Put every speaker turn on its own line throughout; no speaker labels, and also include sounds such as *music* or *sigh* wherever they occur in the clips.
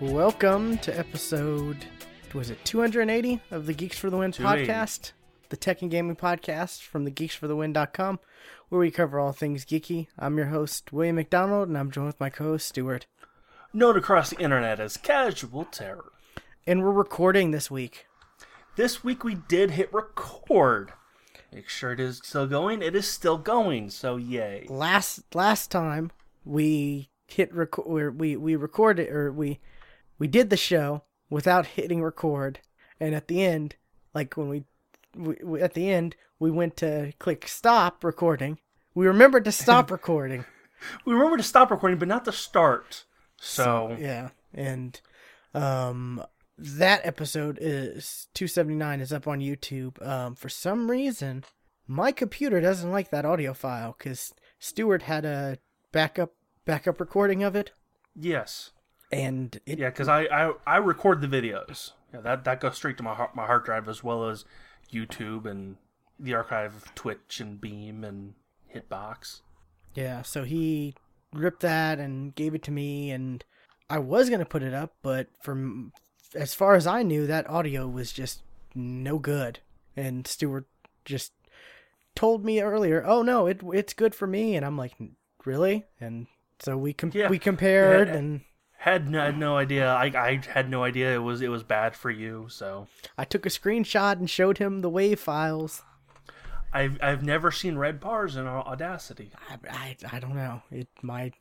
Welcome to episode, was it 280 of the Geeks for the Win podcast, the tech and gaming podcast from the geeksforthewin.com, where we cover all things geeky. I'm your host, William McDonald, and I'm joined with my co host, Stuart.
known across the internet as Casual Terror.
And we're recording this week.
This week we did hit record. Make sure it is still going. It is still going, so yay.
Last last time we hit record, we we recorded or we we did the show without hitting record, and at the end, like when we, we, we at the end we went to click stop recording. We remembered to stop *laughs* recording.
We remembered to stop recording, but not to start. So,
Yeah, and um, that episode is 279 is up on YouTube. Um, for some reason, my computer doesn't like that audio file because Stewart had a backup backup recording of it,
yes.
and it
Yeah, because I, I, I record the videos. Yeah, that, that goes straight to my, har- my hard drive as well as YouTube and the archive of Twitch and Beam and Hitbox.
yeah. So he ripped that and gave it to me, and I was gonna put it up, but from as far as I knew, that audio was just no good, and Stewart just told me earlier, "Oh no, it it's good for me," and I'm like, "Really?" And so we com-
Yeah.
we compared, and
Had no, had no idea. I, I had no idea it was it was bad for you. So
I took a screenshot and showed him the wave files.
I've I've never seen red bars in Audacity.
I, I, I don't know. It my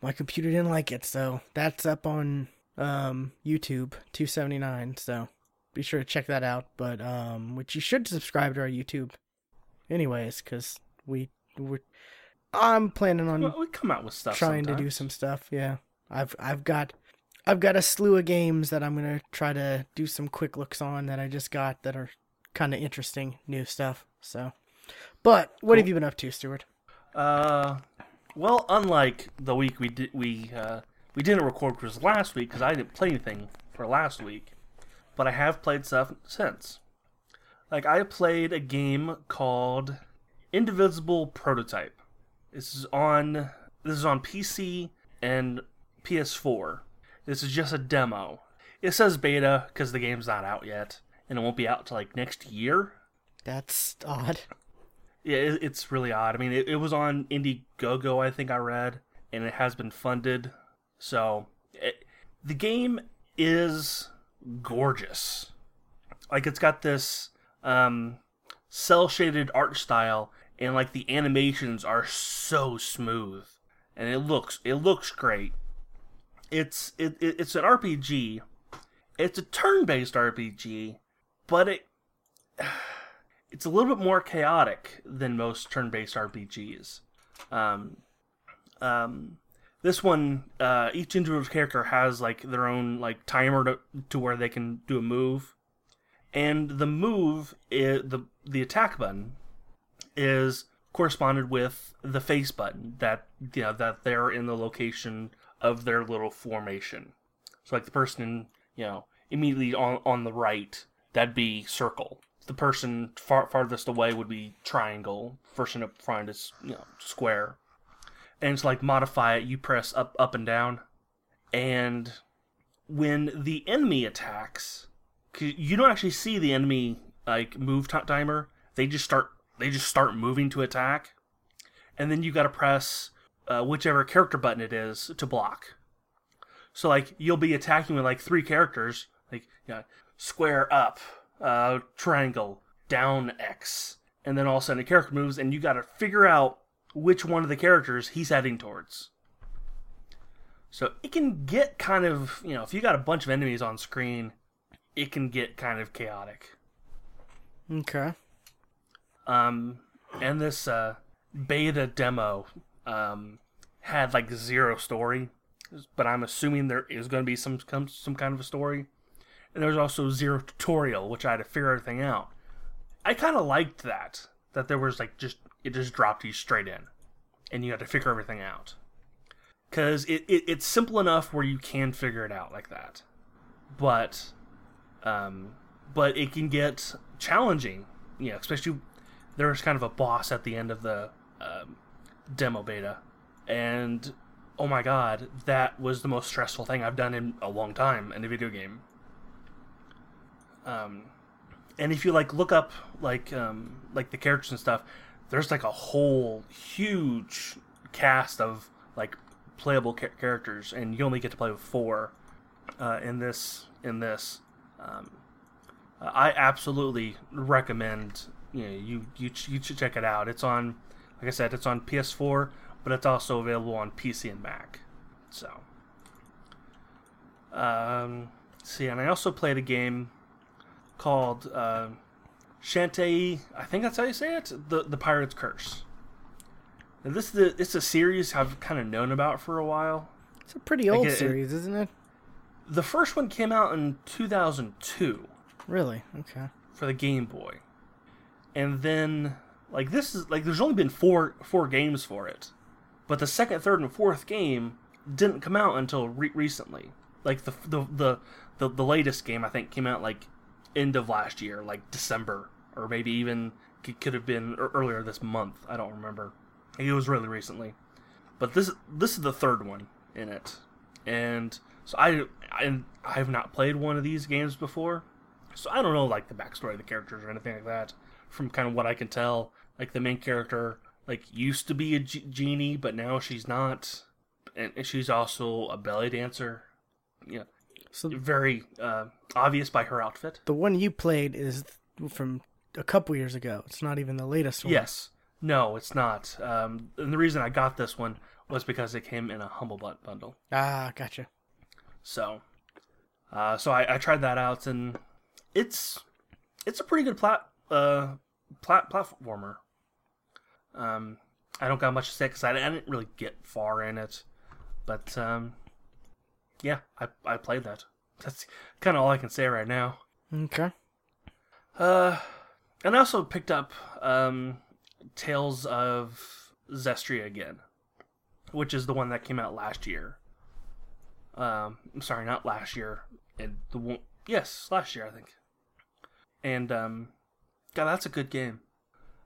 my computer didn't like it, so that's up on um YouTube 279. So be sure to check that out. But um, which you should subscribe to our YouTube, anyways, because we we I'm planning on
Well, we come out with stuff.
trying to do some stuff. Yeah, I've I've got I've got a slew of games that I'm gonna try to do some quick looks on that I just got that are kind of interesting new stuff. So, but what have you been up to, Stuart?
Uh, well, unlike the week we did, we uh, we didn't record because last week because I didn't play anything for last week, but I have played stuff since. Like I played a game called Indivisible Prototype. This is on this is on PC and PS4. This is just a demo. It says beta because the game's not out yet, and it won't be out till like next year.
That's odd.
Yeah, it, it's really odd. I mean, it, it was on Indiegogo, I think I read, and it has been funded. So, it, the game is gorgeous. Like, it's got this um, cell shaded art style, and like the animations are so smooth, and it looks it looks great. It's it, it it's an RPG. It's a turn based RPG, but it *sighs* it's a little bit more chaotic than most turn-based RPGs. Um, um, this one, uh, each individual character has like their own like timer to, to where they can do a move, and the move is the the attack button is corresponded with the face button that you know that they're in the location of their little formation. So like the person you know immediately on on the right, that'd be circle. The person far farthest away would be triangle. Person up front is you know square. And to like modify it, you press up up and down, and when the enemy attacks, you don't actually see the enemy like move t- timer. They just start they just start moving to attack, and then you got to press uh, whichever character button it is to block. So like you'll be attacking with like three characters, like you know, square up, uh, triangle, down X, and then all of a sudden a character moves, and you got to figure out which one of the characters he's heading towards. So it can get kind of you know if you got a bunch of enemies on screen, it can get kind of chaotic.
Okay.
Um, and this uh, beta demo um, had like zero story, but I'm assuming there is going to be some some some kind of a story. And there's also zero tutorial, which I had to figure everything out. I kind of liked that that there was like just it just dropped you straight in, and you had to figure everything out. Cause it, it it's simple enough where you can figure it out like that, but um, but it can get challenging you know, especially there was kind of a boss at the end of the um, demo beta, and oh my god, that was the most stressful thing I've done in a long time in a video game. Um, and if you like look up like um, like the characters and stuff, there's like a whole huge cast of like playable ca- characters, and you only get to play with four uh, in this in this. Um, I absolutely recommend you know you you you should check it out. It's on like I said, it's on PS4, but it's also available on PC and Mac. So, um, see, and I also played a game called uh, Shantae. I think that's how you say it. The the Pirate's Curse. And this is the, it's a series I've kind of known about for a while.
It's a pretty old
it- it-
series, isn't it?
The first one came out in 2002
Really? Okay.
for the Game Boy, and then like this is like there's only been four four games for it, but the second, third, and fourth game didn't come out until re- recently. Like the, the the the the latest game I think came out like end of last year, like December, or maybe even c- could have been earlier this month. I don't remember. It was really recently, but this this is the third one in it, and so I I I have not played one of these games before, so I don't know like the backstory of the characters or anything like that. From kind of what I can tell, like the main character like used to be a g- genie, but now she's not, and she's also a belly dancer. Yeah,
So
very uh, obvious by her outfit.
the one you played is from a couple years ago. It's not even the latest one.
Yes. No, it's not. Um, and the reason I got this one was because it came in a humble butt bundle.
Ah, gotcha.
So, uh, so I, I tried that out, and it's it's a pretty good plat uh plat platformer. Um, I don't got much to say because I, I didn't really get far in it, but um, yeah, I I played that. That's kind of all I can say right now.
Okay.
Uh, and I also picked up um, Tales of Zestiria again, which is the one that came out last year. Um, I'm sorry, not last year. And the one, yes, last year I think. And um, God, that's a good game.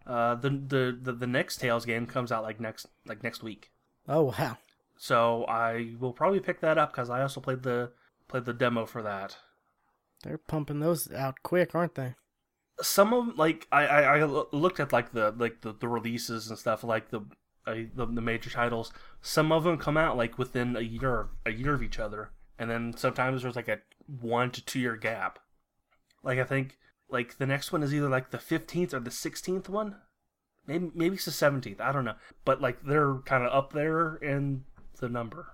Uh, the, the the the next Tales game comes out like next like next week,
Oh wow.
So I will probably pick that up because I also played the played the demo for that.
They're pumping those out quick, aren't they?
some of like I, I I looked at like the like the, the releases and stuff like the, I the the major titles. Some of them come out like within a year a year of each other, and then sometimes there's like a one to two year gap. Like I think like the next one is either like the fifteenth or the sixteenth one. Maybe maybe it's the seventeenth. I don't know, but like they're kind of up there in the number.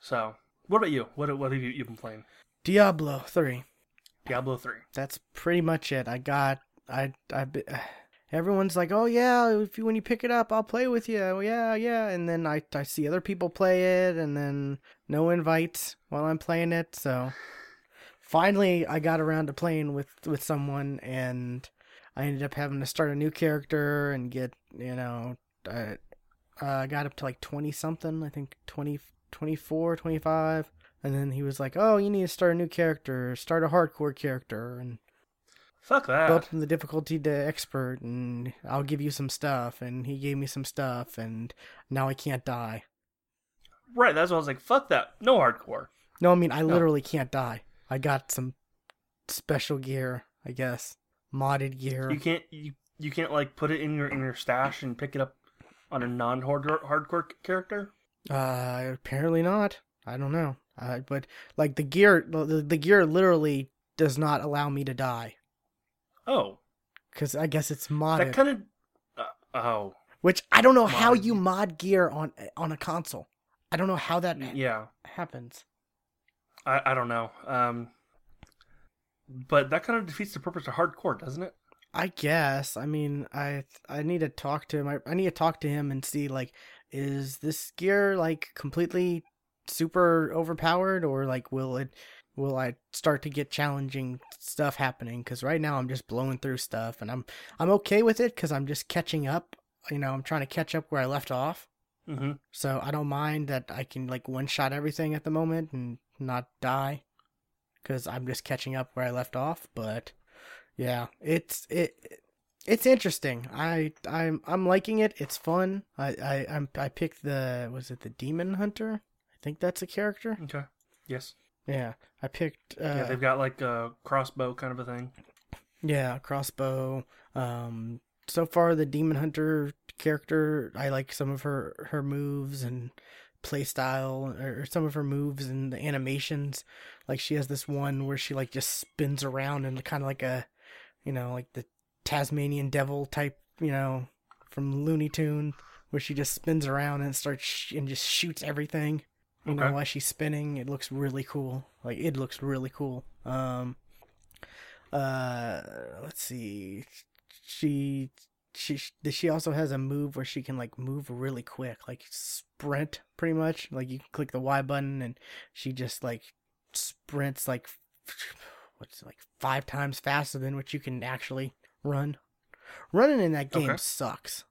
So what about you? What what have you you been playing?
Diablo three.
Diablo three.
That's pretty much it. I got. I. I. *sighs* Everyone's like, "Oh yeah, if you when you pick it up, I'll play with you." Oh, yeah, yeah. And then I I see other people play it, and then no invites while I'm playing it. So finally, I got around to playing with with someone, and I ended up having to start a new character and get you know, uh, uh, I got up to like twenty something. I think 20, 24, 25. And then he was like, "Oh, you need to start a new character, start a hardcore character, and
Fuck that.
go up from the difficulty to expert, and I'll give you some stuff." And he gave me some stuff, and now I can't die.
Right, that's what I was like. Fuck that. No hardcore.
No, I mean I literally can't die. I got some special gear, I guess, modded gear.
You can't you you can't like put it in your in your stash and pick it up on a non hardcore character.
Uh, apparently not. I don't know. Uh, but like the gear, the, the gear literally does not allow me to die
Oh,
because I guess it's modded.
that kind of. Uh, oh,
Which I don't know how you mod gear on on a console. I don't know how that
yeah.
happens.
I I don't know. Um, but that kind of defeats the purpose of hardcore, doesn't it?
I guess. I mean, I I need to talk to him. I, I need to talk to him and see like, is this gear like completely super overpowered, or like will it will I start to get challenging stuff happening? Because right now I'm just blowing through stuff, and I'm I'm okay with it because I'm just catching up. You know, I'm trying to catch up where I left off.
Mm-hmm.
So I don't mind that I can like one shot everything at the moment and not die because I'm just catching up where I left off. But yeah, it's it. it's interesting. I I'm I'm liking it. It's fun. I I I'm, I picked the was it the Demon Hunter? I think that's a character.
Okay. Yes.
Yeah, I picked. Uh,
Yeah, they've got like a crossbow kind of a thing.
Yeah, crossbow. Um, so far the demon hunter character, I like some of her her moves and play style, or some of her moves and the animations. Like she has this one where she like just spins around and kind of like a, you know, like the Tasmanian devil type, you know, from Looney Tune, where she just spins around and starts sh- and just shoots everything. You know,
Okay.
while she's spinning, it looks really cool. Like it looks really cool. Um, uh let's see she she she also has a move where she can like move really quick like sprint pretty much like you can click the y button and she just like sprints like what's like five times faster than what you can actually run? Running in that game
Okay.
sucks.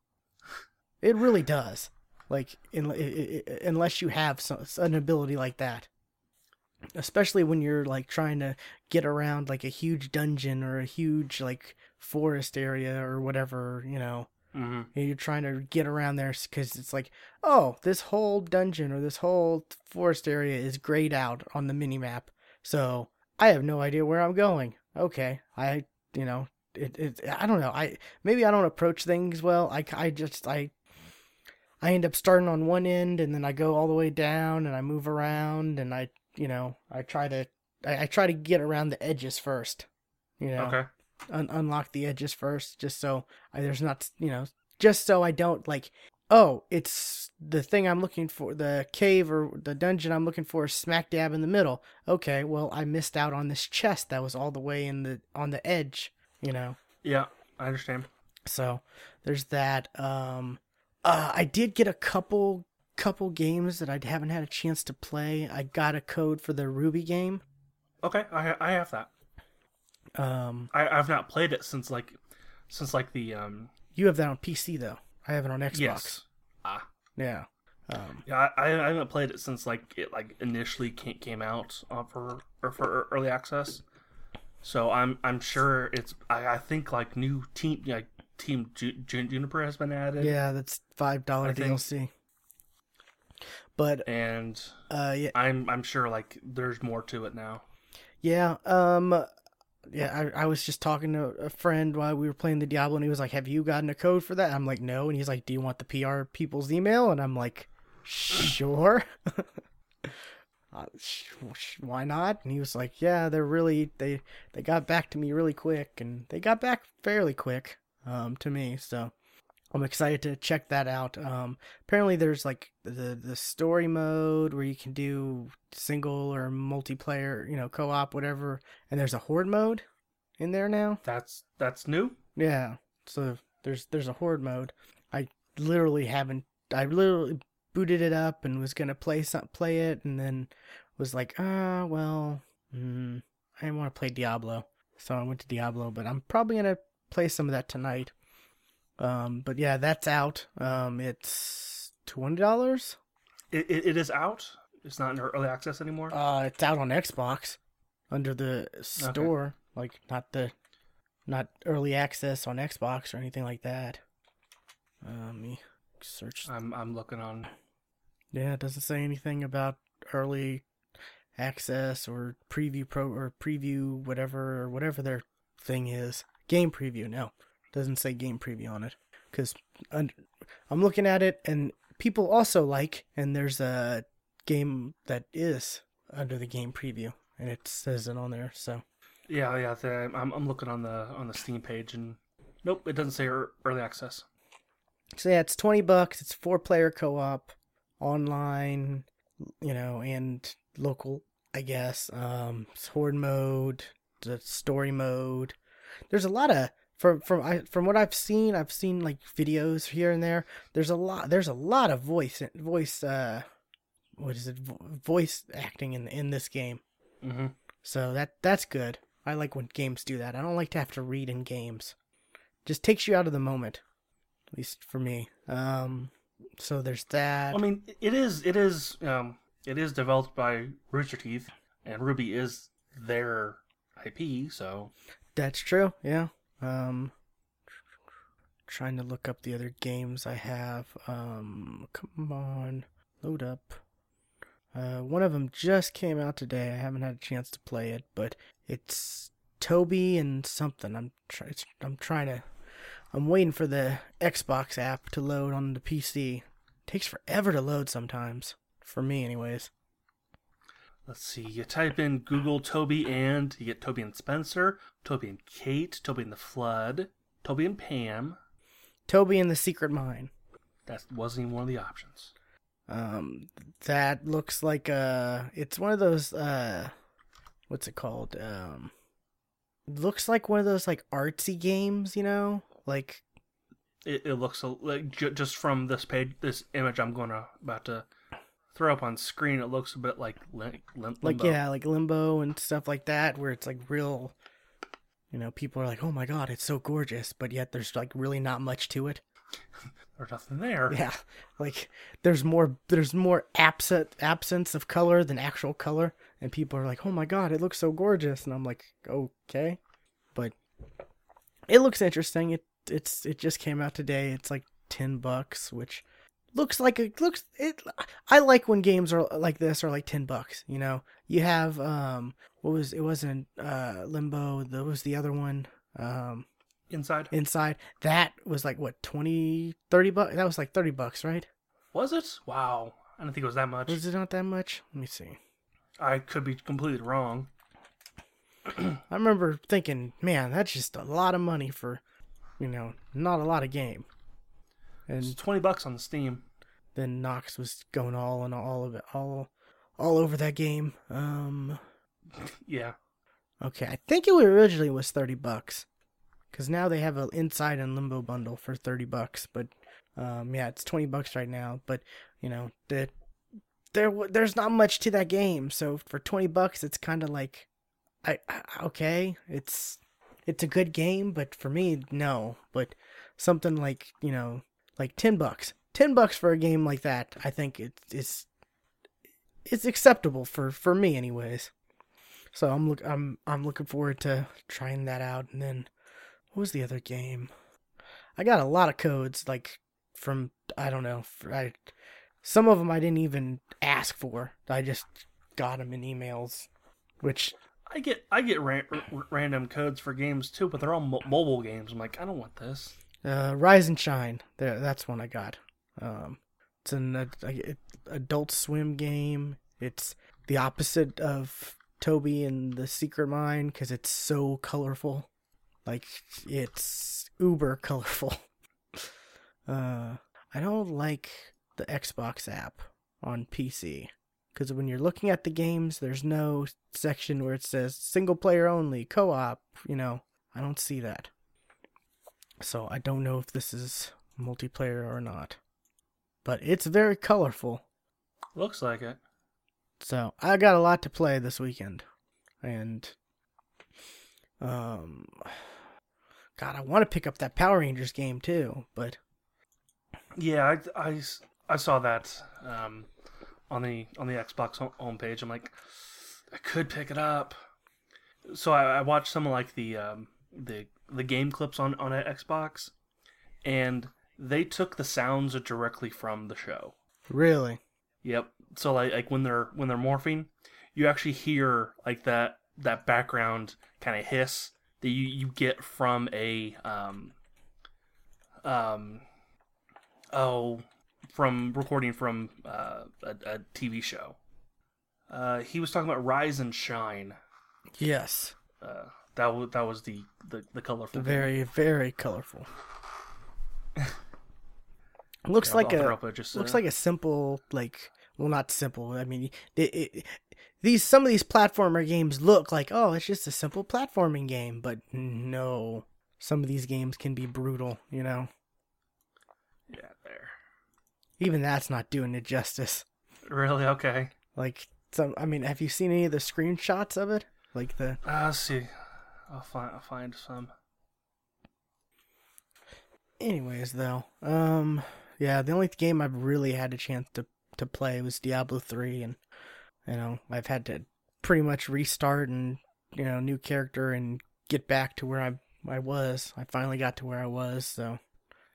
It really does. Like in, i- i- i- unless you have some, an ability like that. Especially when you're like trying to get around like a huge dungeon or a huge like forest area or whatever you know.
Hmm
you're trying to get around there because it's like oh this whole dungeon or this whole forest area is grayed out on the mini map so i have no idea where i'm going. Okay i you know it, it i don't know. I maybe i don't approach things well. I, I just i i end up starting on one end and then i go all the way down and i move around and i you know i try to i, I try to get around the edges first you know
Okay.
un- unlock the edges first just so I, there's not you know just so i don't like oh it's the thing i'm looking for the cave or the dungeon i'm looking for is smack dab in the middle. Okay well i missed out on this chest that was all the way in the on the edge you know?
Yeah, I understand.
so there's that um uh, i did get a couple couple games that i haven't had a chance to play. I got a code for the RWBY game.
Okay, I I have that.
um
I I've not played it since like since like the um
you have that on pc though i have it on xbox
yes. Ah.
yeah um
Yeah, I, I haven't played it since like it like initially came, came out uh, for or for early access. So I'm I'm sure it's I, I think like new team like team Ju- Ju- Juniper has been added.
Yeah, that's five dollar
I think-
DLC. But
And
uh, yeah,
I'm I'm sure like there's more to it now.
yeah, um, yeah. I, I was just talking to a friend while we were playing the Diablo, and he was like, "Have you gotten a code for that?" I'm like, "No," and he's like, "Do you want the PR people's email?" And I'm like, "Sure." *laughs* Uh, why not? And he was like, "Yeah, they're really they they got back to me really quick, and they got back fairly quick um to me." So I'm excited to check that out. Um, apparently, there's like the the story mode where you can do single or multiplayer, you know, co-op, whatever, and there's a horde mode in there now.
That's that's new.
Yeah, so there's there's a horde mode. I literally haven't. I literally booted it up and was gonna play some play it, and then was like, ah, well, mm, I want to play Diablo, so I went to Diablo. But I'm probably gonna play some of that tonight. Um, but yeah, that's out. Um, it's twenty dollars.
It, it, it is out. It's not in early access anymore.
Uh, it's out on Xbox under the store, like not the not early access on Xbox or anything like that. Uh, let me search.
I'm I'm looking on.
Yeah, it doesn't say anything about early access or preview pro or preview whatever or whatever their thing is. Game preview. No, doesn't say game preview on it because I'm looking at it and people also like and there's a game that is under the game preview and it says it on there. So
Yeah, yeah. The, I'm I'm looking on the on the Steam page and nope, it doesn't say early access.
so yeah, it's twenty bucks. It's four player co op, online, you know, and local. I guess. Um, it's horde mode, the story mode. There's a lot of from from I from what I've seen. I've seen like videos here and there. There's a lot. There's a lot of voice voice. Uh, what is it? Voice acting in in this game.
hmm
So that that's good. I like when games do that. I don't like to have to read in games. Just takes you out of the moment. At least for me. Um so there's that.
I mean, it is it is um it is developed by Rooster Teeth, and RWBY is their IP. So
That's true. Yeah. Um trying to look up the other games I have. Um, come on, load up. Uh, one of them just came out today. I haven't had a chance to play it, but it's Toby and something. I'm try- I'm trying to. I'm waiting for the Xbox app to load on the PC. It takes forever to load sometimes. For me, anyways.
Let's see. You type in Google Toby and you get Toby and Spencer, Toby and Kate, Toby and the Flood, Toby and Pam.
Toby and the Secret Mine.
That wasn't even one of the options.
Um, that looks like a. It's one of those. Uh, what's it called? Um, looks like one of those like artsy games. You know, like
It, it looks like ju- just from this page, this image I'm going to about to throw up on screen. It looks a bit like lim- lim-
like yeah, like limbo and stuff like that, where it's like real. You know, people are like, "Oh my god, it's so gorgeous," but yet there's like really not much to it. *laughs*
There's nothing there.
Yeah, like there's more there's more absent absence of color than actual color, and people are like, "Oh my god, it looks so gorgeous," and I'm like, "Okay," but it looks interesting. It it's it just came out today. It's like ten bucks, which looks like it looks it. I like when games are like this are like ten bucks. You know, you have um what was it wasn't uh Limbo. That was the other one. Um,
Inside.
inside that was like what 20 30 bucks that was like 30 bucks right
Was it? Wow. I don't think it was that much.
was it not that much let me see
I could be completely wrong. *clears throat*
i remember thinking man that's just a lot of money for you know not a lot of game
It's 20 bucks on the Steam.
Then knox was going all and all of it all all over that game um
Yeah.
okay i think it originally was 30 bucks because now they have an inside and limbo bundle for 30 bucks but um yeah it's 20 bucks right now but you know the there there's not much to that game so for 20 bucks it's kind of like I, I okay it's it's a good game but for me no but something like you know like 10 bucks 10 bucks for a game like that i think it is it's acceptable for for me anyways so i'm look i'm i'm looking forward to trying that out and then what was the other game i got a lot of codes like from i don't know I, some of them i didn't even ask for i just got them in emails which
I get I get ran- r- random codes for games too, but they're all mo- mobile games. I'm like, I don't want this.
Uh, Rise and Shine. There, that's one I got. Um, it's an uh, a- Adult Swim game. It's the opposite of Toby and the Secret Mine because it's so colorful. Like it's uber *laughs* colorful. uh, I don't like the Xbox app on PC because when you're looking at the games, there's no section where it says single player only, co-op. You know, I don't see that. So I don't know if this is multiplayer or not. But it's very colorful.
Looks like it.
So I got a lot to play this weekend. And um God, I want to pick up that Power Rangers game too, but
Yeah, I, I, I saw that um, on the on the Xbox home- homepage. I'm like, I could pick it up. So I, I watched some of like the um, the the game clips on on Xbox, and they took the sounds directly from the show.
really
Yep. So like like when they're when they're morphing, you actually hear like that that background kind of hiss that you, you get from a um um oh from recording from uh, a, a TV show. Uh, he was talking about Rise and Shine.
yes,
Uh, that was that was the the, the colorful.
very very colorful. Looks
Yeah,
like
I'll
a
just
looks
uh,
like a simple like well not simple i mean it, it, these some of these platformer games look like oh it's just a simple platforming game but no some of these games can be brutal you know
yeah there.
even that's not doing it justice
Really okay.
like some i mean have you seen any of the screenshots of it like the
Uh, let's see. I'll find I'll find some.
anyways though um yeah the only game i've really had a chance to to play was diablo 3 and you know i've had to pretty much restart and you know new character and get back to where i i was i finally got to where i was so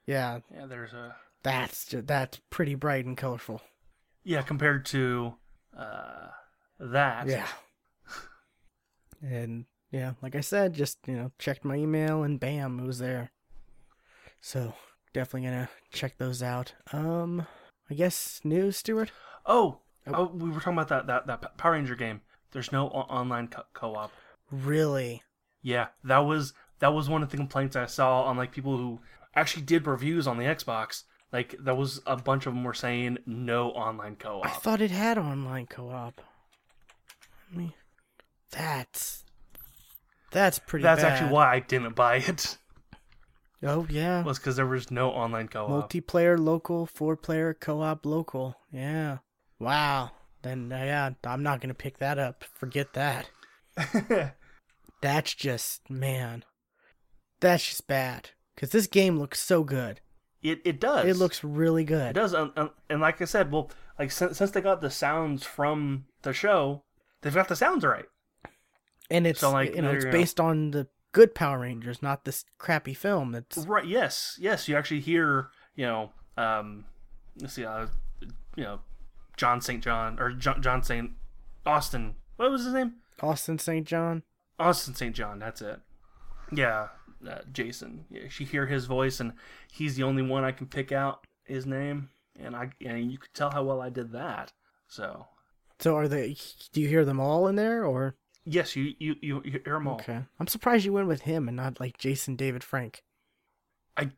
Yeah,
Yeah, there's a
that's ju- that's pretty bright and colorful.
yeah compared to uh that.
Yeah. And yeah, like I said, just you know, checked my email and bam, it was there. So definitely gonna check those out. Um, I guess news, Stuart.
Oh,
Oh.
oh, we were talking about that that that Power Ranger game. There's no o- online co- co-op.
Really?
Yeah, that was that was one of the complaints I saw on like people who actually did reviews on the Xbox. Like there was a bunch of them were saying no online co-op.
I thought it had online co-op. I mean, that's that's pretty.
That's
bad.
actually why I didn't buy it.
Oh yeah,
Was because there was no online co-op.
multiplayer local, four-player co-op local. Yeah. Wow. Then uh, yeah, I'm not gonna pick that up. Forget that. *laughs* That's just man. That's just bad. Cause this game looks so good.
it it does.
It looks really good.
It does, um, um, and like I said, well, like since, since they got the sounds from the show, they've got the sounds right.
And it's
So, like,
you know it's based on the good Power Rangers, not this crappy film. That's
Right? Yes, yes. You actually hear, you know, um, let's see, uh, you know, John St. John or John, John St. Austin. What was his name?
Austin St. John.
Austin St. John. That's it. Yeah, uh, Jason. Yeah, you hear his voice, and he's the only one I can pick out his name, and I and you could tell how well I did that. So
So are they? Do you hear them all in there, or
yes, you you you, you them all.
okay? I'm surprised you went with him and not like Jason David Frank.
I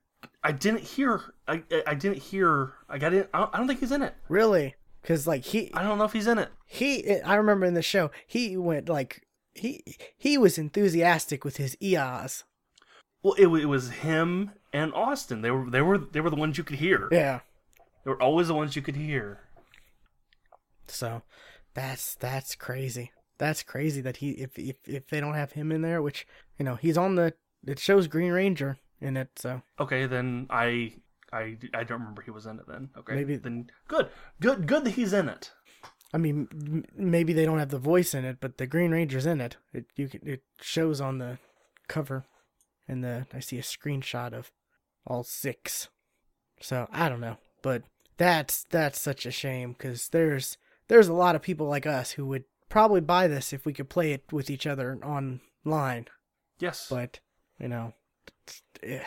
I didn't hear. I I- I didn't hear. I got it. I don't, I don't think he's in it.
Really? Because like he
I don't know if he's in it.
he I remember in the show he went like he he was enthusiastic with his EOS.
Well, it, it was him and Austin. They were they were they were the ones you could hear.
Yeah.
They were always the ones you could hear.
So that's that's crazy. That's crazy that he if if if they don't have him in there, which you know he's on the it shows Green Ranger in it. So
Okay, then I I I don't remember he was in it. Then okay,
Maybe-
then good, good, good that he's in it.
I mean maybe they don't have the voice in it, but the Green Ranger's in it. It you can, it shows on the cover, and the I see a screenshot of all six. So I don't know, but that's that's such a shame because there's there's a lot of people like us who would probably buy this if we could play it with each other online.
Yes,
But you know, eh,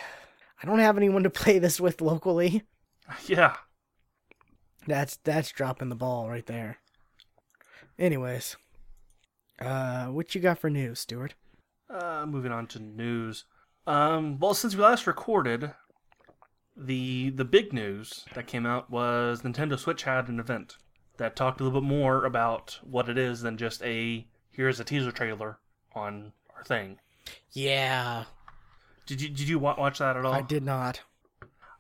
I don't have anyone to *laughs* play this with locally. *laughs*
yeah.
That's that's dropping the ball right there. Anyways, uh, what you got for news, Stuart?
Uh, moving on to news. Um, well, since we last recorded, the the big news that came out was Nintendo Switch had an event that talked a little bit more about what it is than just a here's a teaser trailer on our thing.
Yeah,
Did you did you watch that at all?
I did not.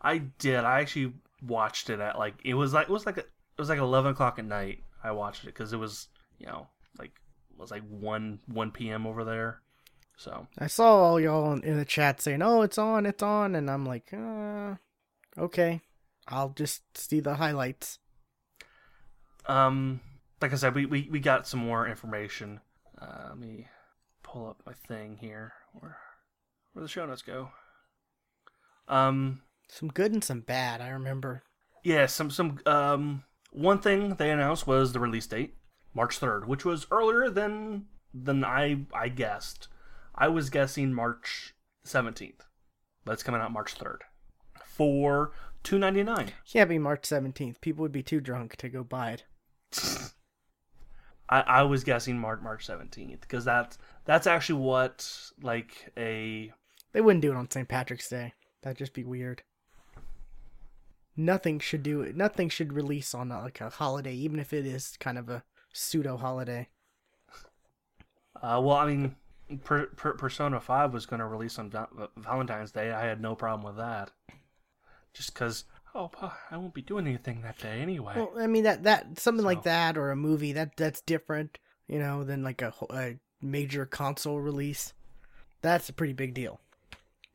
I did. I actually watched it at like it was like it was like a, it was like eleven o'clock at night. I watched it because it was you know like it was like one one p.m. over there. So
I saw all y'all in- in the chat saying, "Oh, it's on, it's on," and I'm like, uh, okay, I'll just see the highlights.
Um, like I said, we we, we got some more information. Uh, let me pull up my thing here. Where where the show notes go? Um,
Some good and some bad. I remember.
Yeah, some some um one thing they announced was the release date, March 3rd, which was earlier than than I I guessed. I was guessing March 17th, but it's coming out March 3rd for 2.99.
Can't be March 17th. People would be too drunk to go buy it.
I I was guessing March March 17th because that's that's actually what like a
They wouldn't do it on St. Patrick's Day. That'd just be weird. Nothing should do it. Nothing should release on a, like a holiday, even if it is kind of a pseudo holiday.
uh well, I mean per, per, Persona 5 was going to release on Valentine's Day. I had no problem with that. Just cuz oh, I won't be doing anything that day anyway.
Well, I mean that that something like that or a movie that that's different, you know, than like a, a major console release. That's a pretty big deal.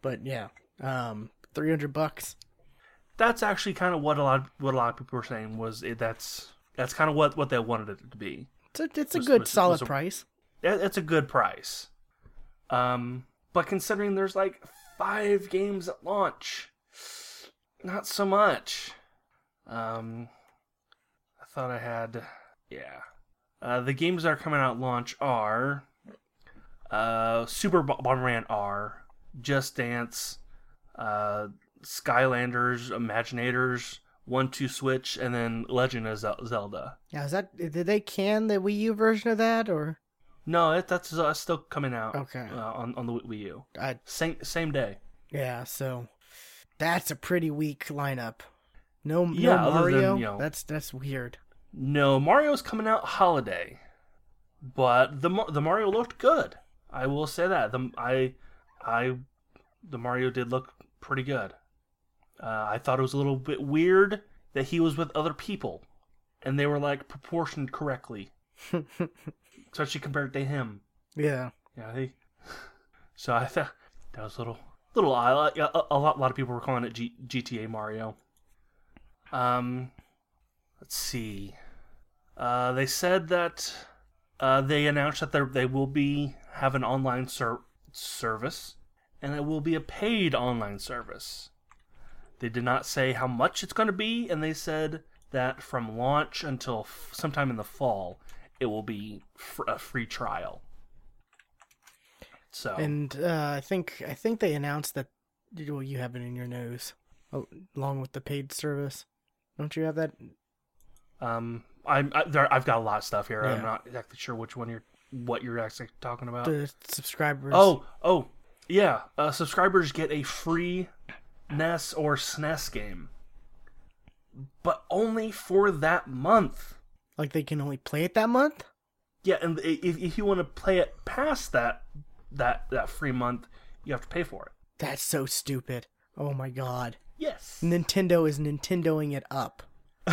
But yeah, um, three hundred bucks.
that's actually kind of what a lot of, what a lot of people were saying was it, that's that's kind of what what they wanted it to be.
It's a, it's a
Was-
good
was-
solid
was a-
price.
It- It's a good price. Um, but considering there's like five games at launch, not so much. Um, I thought I had, yeah. Uh, the games that are coming out launch are uh, Super Bo- Bomberman R, Just Dance, uh, Skylanders, Imaginators, One Two Switch, and then Legend of Zelda.
Now, is that did they can the Wii U version of that or?
No, it, that's uh, still coming out.
Okay.
Uh, on on the Wii U.
I
Same same day.
yeah. So that's a pretty weak lineup. No,
Yeah,
no
other than,
Mario.
you know-
That's that's weird.
No, Mario's coming out holiday, but the the Mario looked good. I will say that the I I the Mario did look pretty good. Uh, I thought it was a little bit weird that he was with other people, and they were like proportioned correctly, *laughs* especially compared to him.
Yeah.
Yeah, he. *laughs* So I thought that was a little little. A, lot a lot of people were calling it G, GTA Mario. Um, let's see. Uh, they said that uh, they announced that they they will be have an online ser- service, and it will be a paid online service. They did not say how much it's going to be, and they said that from launch until f- sometime in the fall, it will be fr- a free trial. So
And uh, I think I think they announced that. Well, you have it in your nose, oh, along with the paid service. Don't you have that?
Um, I'm I, there. I've got a lot of stuff here.
Yeah.
I'm not exactly sure which one you're, what you're actually talking about.
The subscribers.
oh, oh, yeah. Uh, subscribers get a free NES or SNES game, but only for that month.
like they can only play it that month.
Yeah, and if, if you want to play it past that that that free month, you have to pay for it.
That's so stupid. Oh my god.
Yes,
Nintendo is Nintendoing it up. *laughs*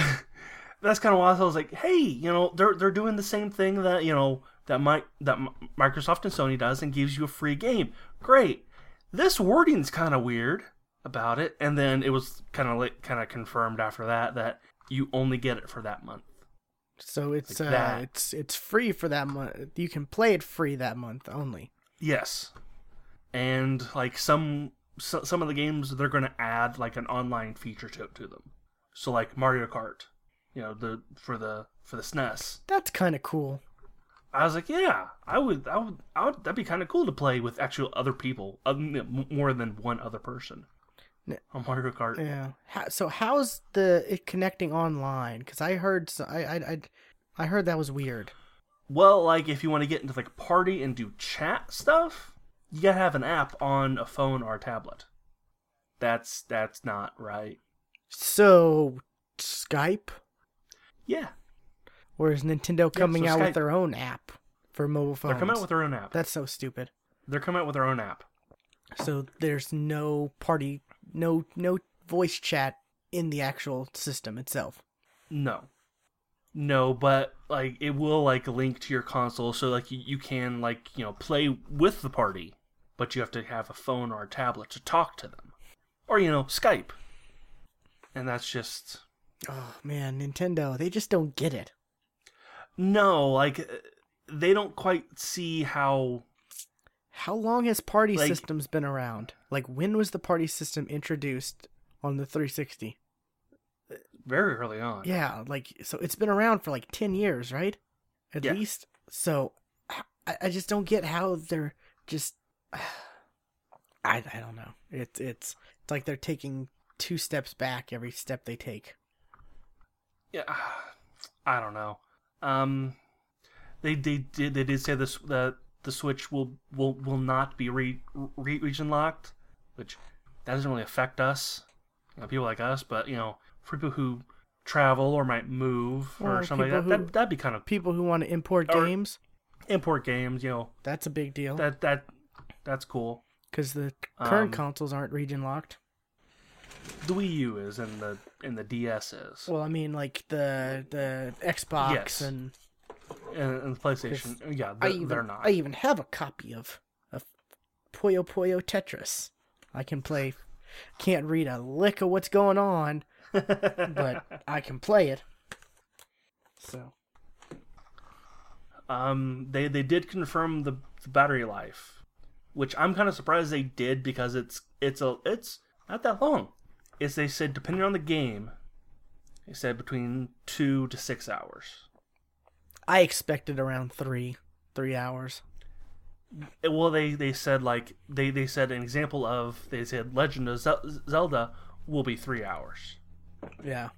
that's kind of why I was like, hey, you know, they're they're doing the same thing that you know that Mi- that M- Microsoft and Sony does and gives you a free game. Great. This wording's kind of weird about it, and then it was kind of like kind of confirmed after that that you only get it for that month.
So it's
Like
uh it's it's free for that month. You can play it free that month only.
Yes, and like some so, some of the games they're going to add like an online feature to to them. So like Mario Kart, you know, the for the for the SNES.
That's kind of cool.
I was like, yeah, I would, I would, I would that'd be kind of cool to play with actual other people, uh, other more than one other person. On Mario Kart,
Yeah. How, so how's the it connecting online? Because I heard so, I, I I I heard that was weird.
Well, like if you want to get into like a party and do chat stuff, you gotta have an app on a phone or a tablet. That's that's not right.
So Skype,
Yeah,
or is Nintendo coming
so
out
Skype-
with their own app for mobile phones?
they're coming out with their own app.
That's so stupid.
They're coming out with their own app.
So there's no party, no no voice chat in the actual system itself.
No. No, but like it will like link to your console so like you, you can like, you know, play with the party, but you have to have a phone or a tablet to talk to them. Or you know, Skype. And that's just
Oh man, Nintendo, they just don't get it.
no, like they don't quite see how
How long has party
Like-
systems been around? Like when was the party system introduced on the 360?
Very early on.
Yeah, like so it's been around for like 10 years, right? At
Yeah.
least. So I, I just don't get how they're just *sighs* I I don't know. It's it's it's like they're taking two steps back every step they take.
Yeah, *sighs* I don't know. Um, they they did they did say this that the Switch will will will not be re, re region locked, which that doesn't really affect us, you know, people like us. But you know, for people who travel or might move or
Or
something like that,
who-
that that'd be kind of
People who want to import games,
import games. You know,
that's a big deal
that that that's cool.
because the current
Um,
consoles aren't region locked.
The Wii U is and the and the DS is
Well, I mean, like the the Xbox
Yes.
and
and, and the PlayStation. Yeah,
even
they're not.
I even have a copy of of Puyo Puyo Tetris. I can play. Can't read a lick of what's going on, but I can play it. So
Um, they they did confirm the, the battery life, which I'm kind of surprised they did because it's it's a it's not that long. is they said depending on the game, they said between two to six hours.
I expected around three, three hours.
Well, they they said like they they said an example of they said Legend of Zelda will be three hours,
Yeah.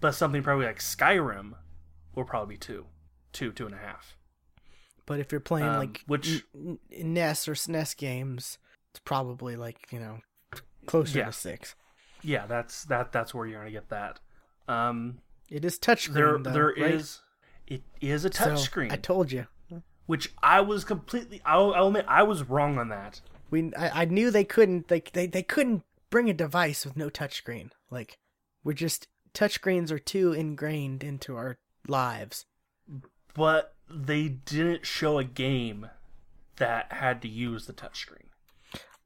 but something probably like Skyrim will probably be two, two two and a half.
But if you're playing
Um,
like
which-
n- n- NES or SNES games, it's probably like you know closer
Yeah.
to six.
Yeah, that's that that's where you're gonna get that. Um,
It is touchscreen.
there
though,
there
right?
is it is a
So,
touchscreen,
I told you.
which I was completely. I'll, I'll admit I was wrong on that.
We I, I knew they couldn't they, they they couldn't bring a device with no touchscreen. Like we're just touchscreens are too ingrained into our lives.
but they didn't show a game that had to use the touchscreen.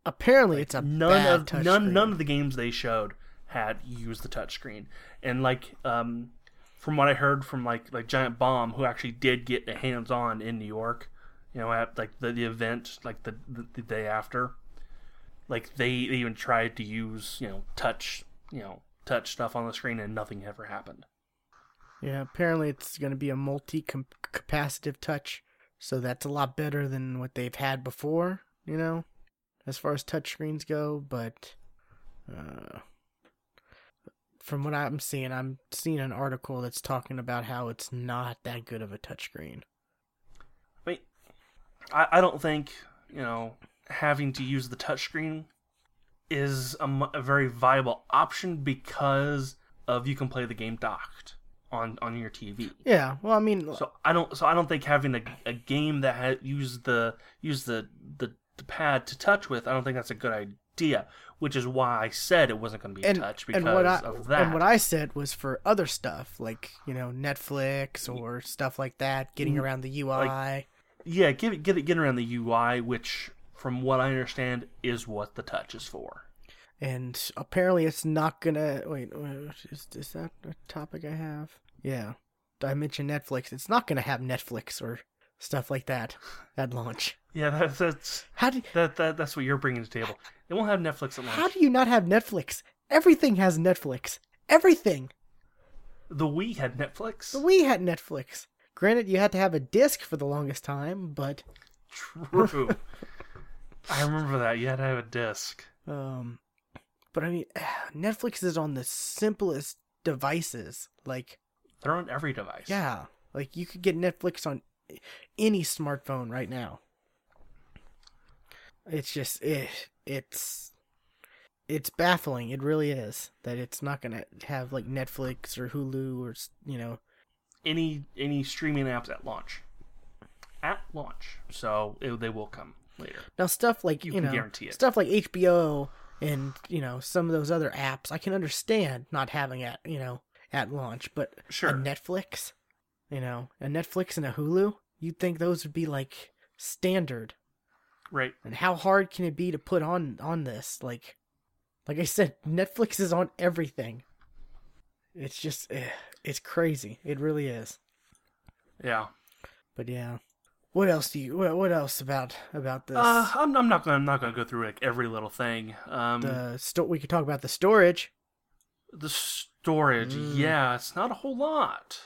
Apparently, it's a
None
bad
of
touchscreen.
none none of the games they showed had used the touchscreen. And like um, from what I heard from like like Giant Bomb, who actually did get the hands on in New York, you know, at like the, the event like the, the the day after, like they, they even tried to use you know touch you know touch stuff on the screen and nothing ever happened.
Yeah, apparently it's going to be a multi-capacitive touch, so that's a lot better than what they've had before. You know, as far as touchscreens go, but uh, from what I'm seeing, I'm seeing an article that's talking about how it's not that good of a touchscreen.
I mean, I, I don't think you know having to use the touchscreen is a, a very viable option because of you can play the game docked on on your TV.
Yeah, well, I mean,
So I don't so I don't think having a, a game that ha- use the use the, the the pad to touch with I don't think that's a good idea. Which is why I said it wasn't going to be a
and,
touch because
and what I
of that.
and what I said was for other stuff like you know Netflix or stuff like that, getting
Mm,
around the UI.
yeah, get it get it get around the UI, which from what I understand is what the touch is for.
and apparently it's not gonna wait is, is that a topic i have yeah i mentioned netflix it's not gonna have netflix or stuff like that at launch
Yeah, that's that's
how do
that, that that's what you're bringing to the table. It won't have Netflix at launch.
how do you not have netflix everything has netflix everything
the Wii had Netflix.
the wii had netflix granted you had to have a disc for the longest time but
True. *laughs* I remember that. You had to have a disc.
um but i mean *sighs* netflix is on the simplest devices like
They're on every device.
Yeah, like you could get Netflix on any smartphone right now. It's just it, it's it's baffling. It really is that it's not gonna have like Netflix or Hulu or you know.
Any any streaming apps at launch. At launch. So it, they will come later.
Now stuff like
You
you,
can
know
guarantee it.
stuff like HBO and you know some of those other apps. I can understand not having at you know at launch, but
Sure.
a Netflix, you know, a Netflix and a Hulu. You'd think those would be like standard
Right.
and how hard can it be to put on on this like like i said netflix is on everything it's just eh, it's crazy it really is
Yeah.
but yeah what else do you what, what else about about this
Uh, I'm, I'm not gonna I'm not gonna go through like every little thing. Um, the,
sto- we could talk about the storage The
storage,
Mm.
yeah, it's not a whole lot.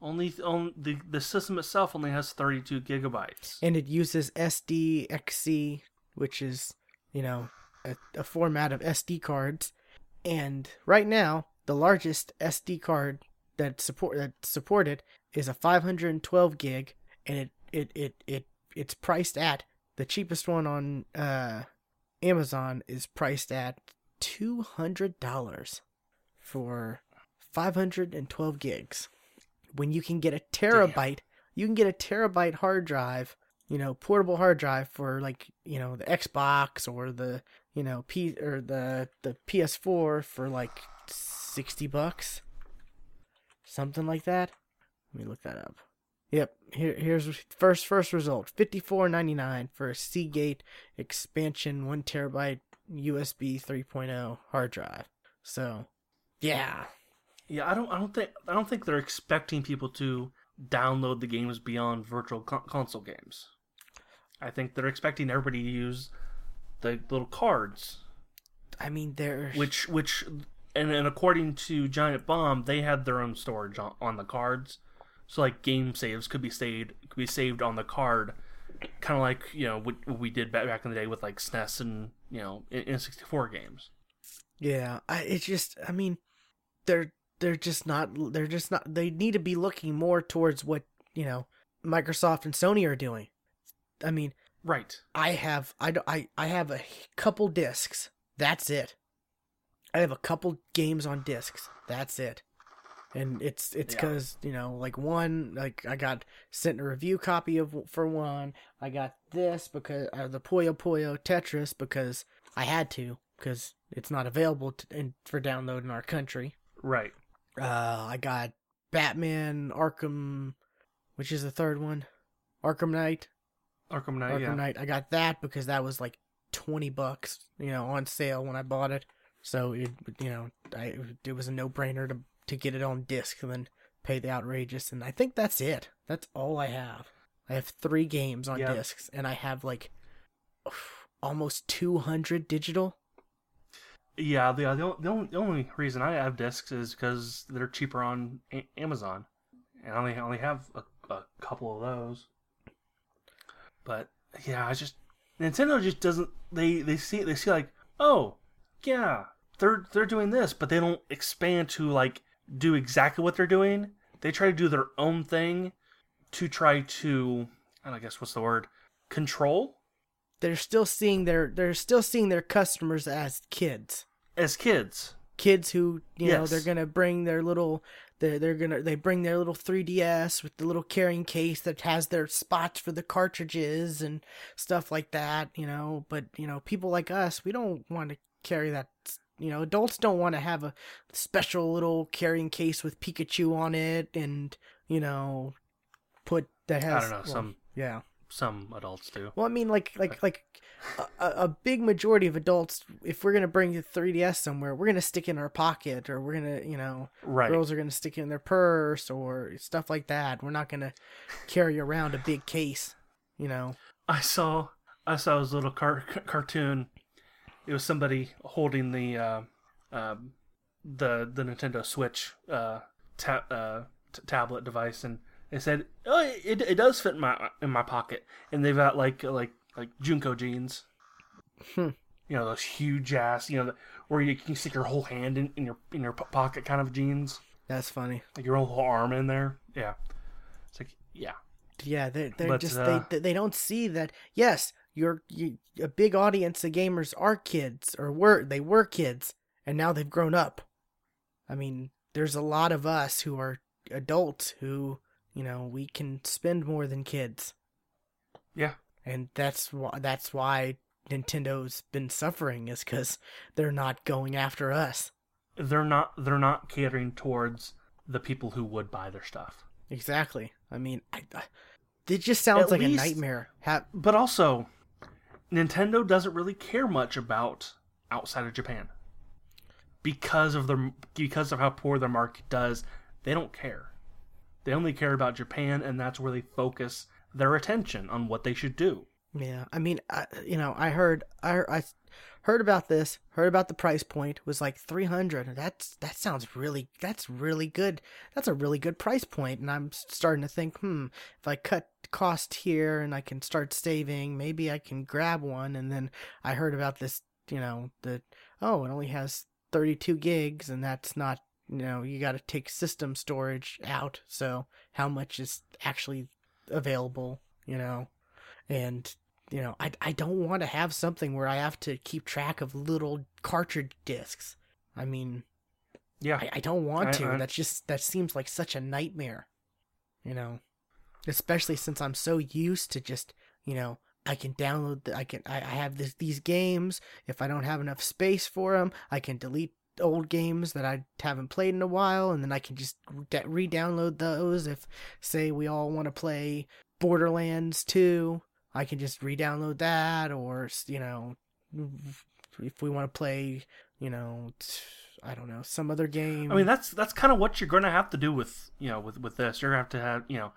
Only on the the system itself only has 32 gigabytes.
and it uses sdxc which is you know a, a format of sd cards and right now the largest sd card that support that supported is a 512 gig and it it it, it it's priced at the cheapest one on uh amazon is priced at $200 for 512 gigs. When you can get a terabyte you can get a terabyte hard drive you know portable hard drive for like you know the xbox or the you know p or the the ps4 for like 60 bucks something like that. Let me look that up yep here here's first first result 54.99 for a seagate expansion 1 terabyte usb 3.0 hard drive. So yeah.
Yeah, I don't I don't think I don't think they're expecting people to download the games beyond virtual con- console games. I think they're expecting everybody to use the little cards.
I mean, they're
which which and, and according to Giant Bomb, they had their own storage on, on the cards, so like game saves could be saved could be saved on the card, kind of like you know what, what we did back back in the day with like SNES and you know N sixty four games.
Yeah, I, it's just, I mean, they're they're just not, they're just not. They need to be looking more towards what you know Microsoft and Sony are doing. I mean,
Right.
I have, I, I, I have a couple discs. That's it. I have a couple games on discs. That's it. And it's it's
Yeah.
because you know, like one, like I got sent a review copy of for one. I got this because uh, the Puyo Puyo Tetris because I had to because it's not available to, in, for download in our country.
Right.
Uh, I got Batman Arkham, which is the third one, Arkham Knight.
Arkham Knight.
Arkham
yeah.
Knight. I got that because that was like twenty bucks, you know, on sale when I bought it. So it, you know, I it was a no brainer to to get it on disc and then pay the outrageous. And I think that's it. That's all I have. I have three games on
Yeah.
discs, and I have like *sighs* almost two hundred digital.
Yeah. The, the, the, only, the only reason I have discs is because they're cheaper on a- Amazon, and I only I only have a, a couple of those. But yeah, I just Nintendo just doesn't. They they see they see like oh yeah they're they're doing this, but they don't expand to like do exactly what they're doing. They try to do their own thing to try to I don't know, I guess what's the word control
They're still seeing their they're still seeing their customers as kids.
as kids.
kids who you know they're gonna bring their little they're, they're gonna they bring their little 3ds with the little carrying case that has their spots for the cartridges and stuff like that you know but you know people like us we don't want to carry that you know adults don't want to have a special little carrying case with pikachu on it and you know put that has
I don't know
well,
some
yeah
some adults do.
well, I mean, like, like, like, a, a big majority of adults, if we're gonna bring the 3ds somewhere, we're gonna stick it in our pocket, or we're gonna, you know,
Right.
girls are gonna stick it in their purse or stuff like that. We're not gonna carry around a big case, you know.
I saw I saw his little car- cartoon. It was somebody holding the uh, um, the the Nintendo Switch uh, ta- uh, t- tablet device, and they said, "Oh, it, it does fit in my in my pocket." And they've got like like like JNCO jeans.
Hmm.
You know those huge ass, you know, the, where you can stick your whole hand in, in your in your pocket kind of jeans,
That's funny.
like your whole arm in there. Yeah, it's like yeah,
Yeah, they they're
But,
just
uh,
they they don't see that. Yes, you're you, a big audience of gamers are kids or were they were kids and now they've grown up. I mean, there's a lot of us who are adults who you know we can spend more than kids,
yeah.
and that's why that's why Nintendo's been suffering is because they're not going after us.
They're not they're not catering towards the people who would buy their stuff.
Exactly. I mean, I, I, it just sounds
At
like
least-
a nightmare. Ha-
But also, Nintendo doesn't really care much about outside of Japan because of their because of how poor their market does. They don't care. They only care about Japan, and that's where they focus their attention on what they should do.
Yeah, I mean, I, you know, I heard, I, I heard about this, heard about the price point was like three hundred. That's that sounds really, that's really good. That's a really good price point. and I'm starting to think, hmm, if I cut cost here and I can start saving, maybe I can grab one. And then I heard about this, you know, the oh, it only has thirty two gigs, and that's not, you know, you got to take system storage out. So how much is actually available, you know? and you know i, I don't want to have something where i have to keep track of little cartridge discs. I mean
Yeah,
i, I don't want
I-
to.
I-
that's just that seems like such a nightmare you know especially since i'm so used to just you know i can download the, i can I, I have this, these games. If i don't have enough space for them i can delete old games that i haven't played in a while and then i can just re- re-download those if say we all want to play borderlands 2 I can just re-download that, or you know, if we want to play, you know, t- I don't know, some other game.
I mean that's that's kind of what you're going to have to do with you know with with this. You're going to have to have you know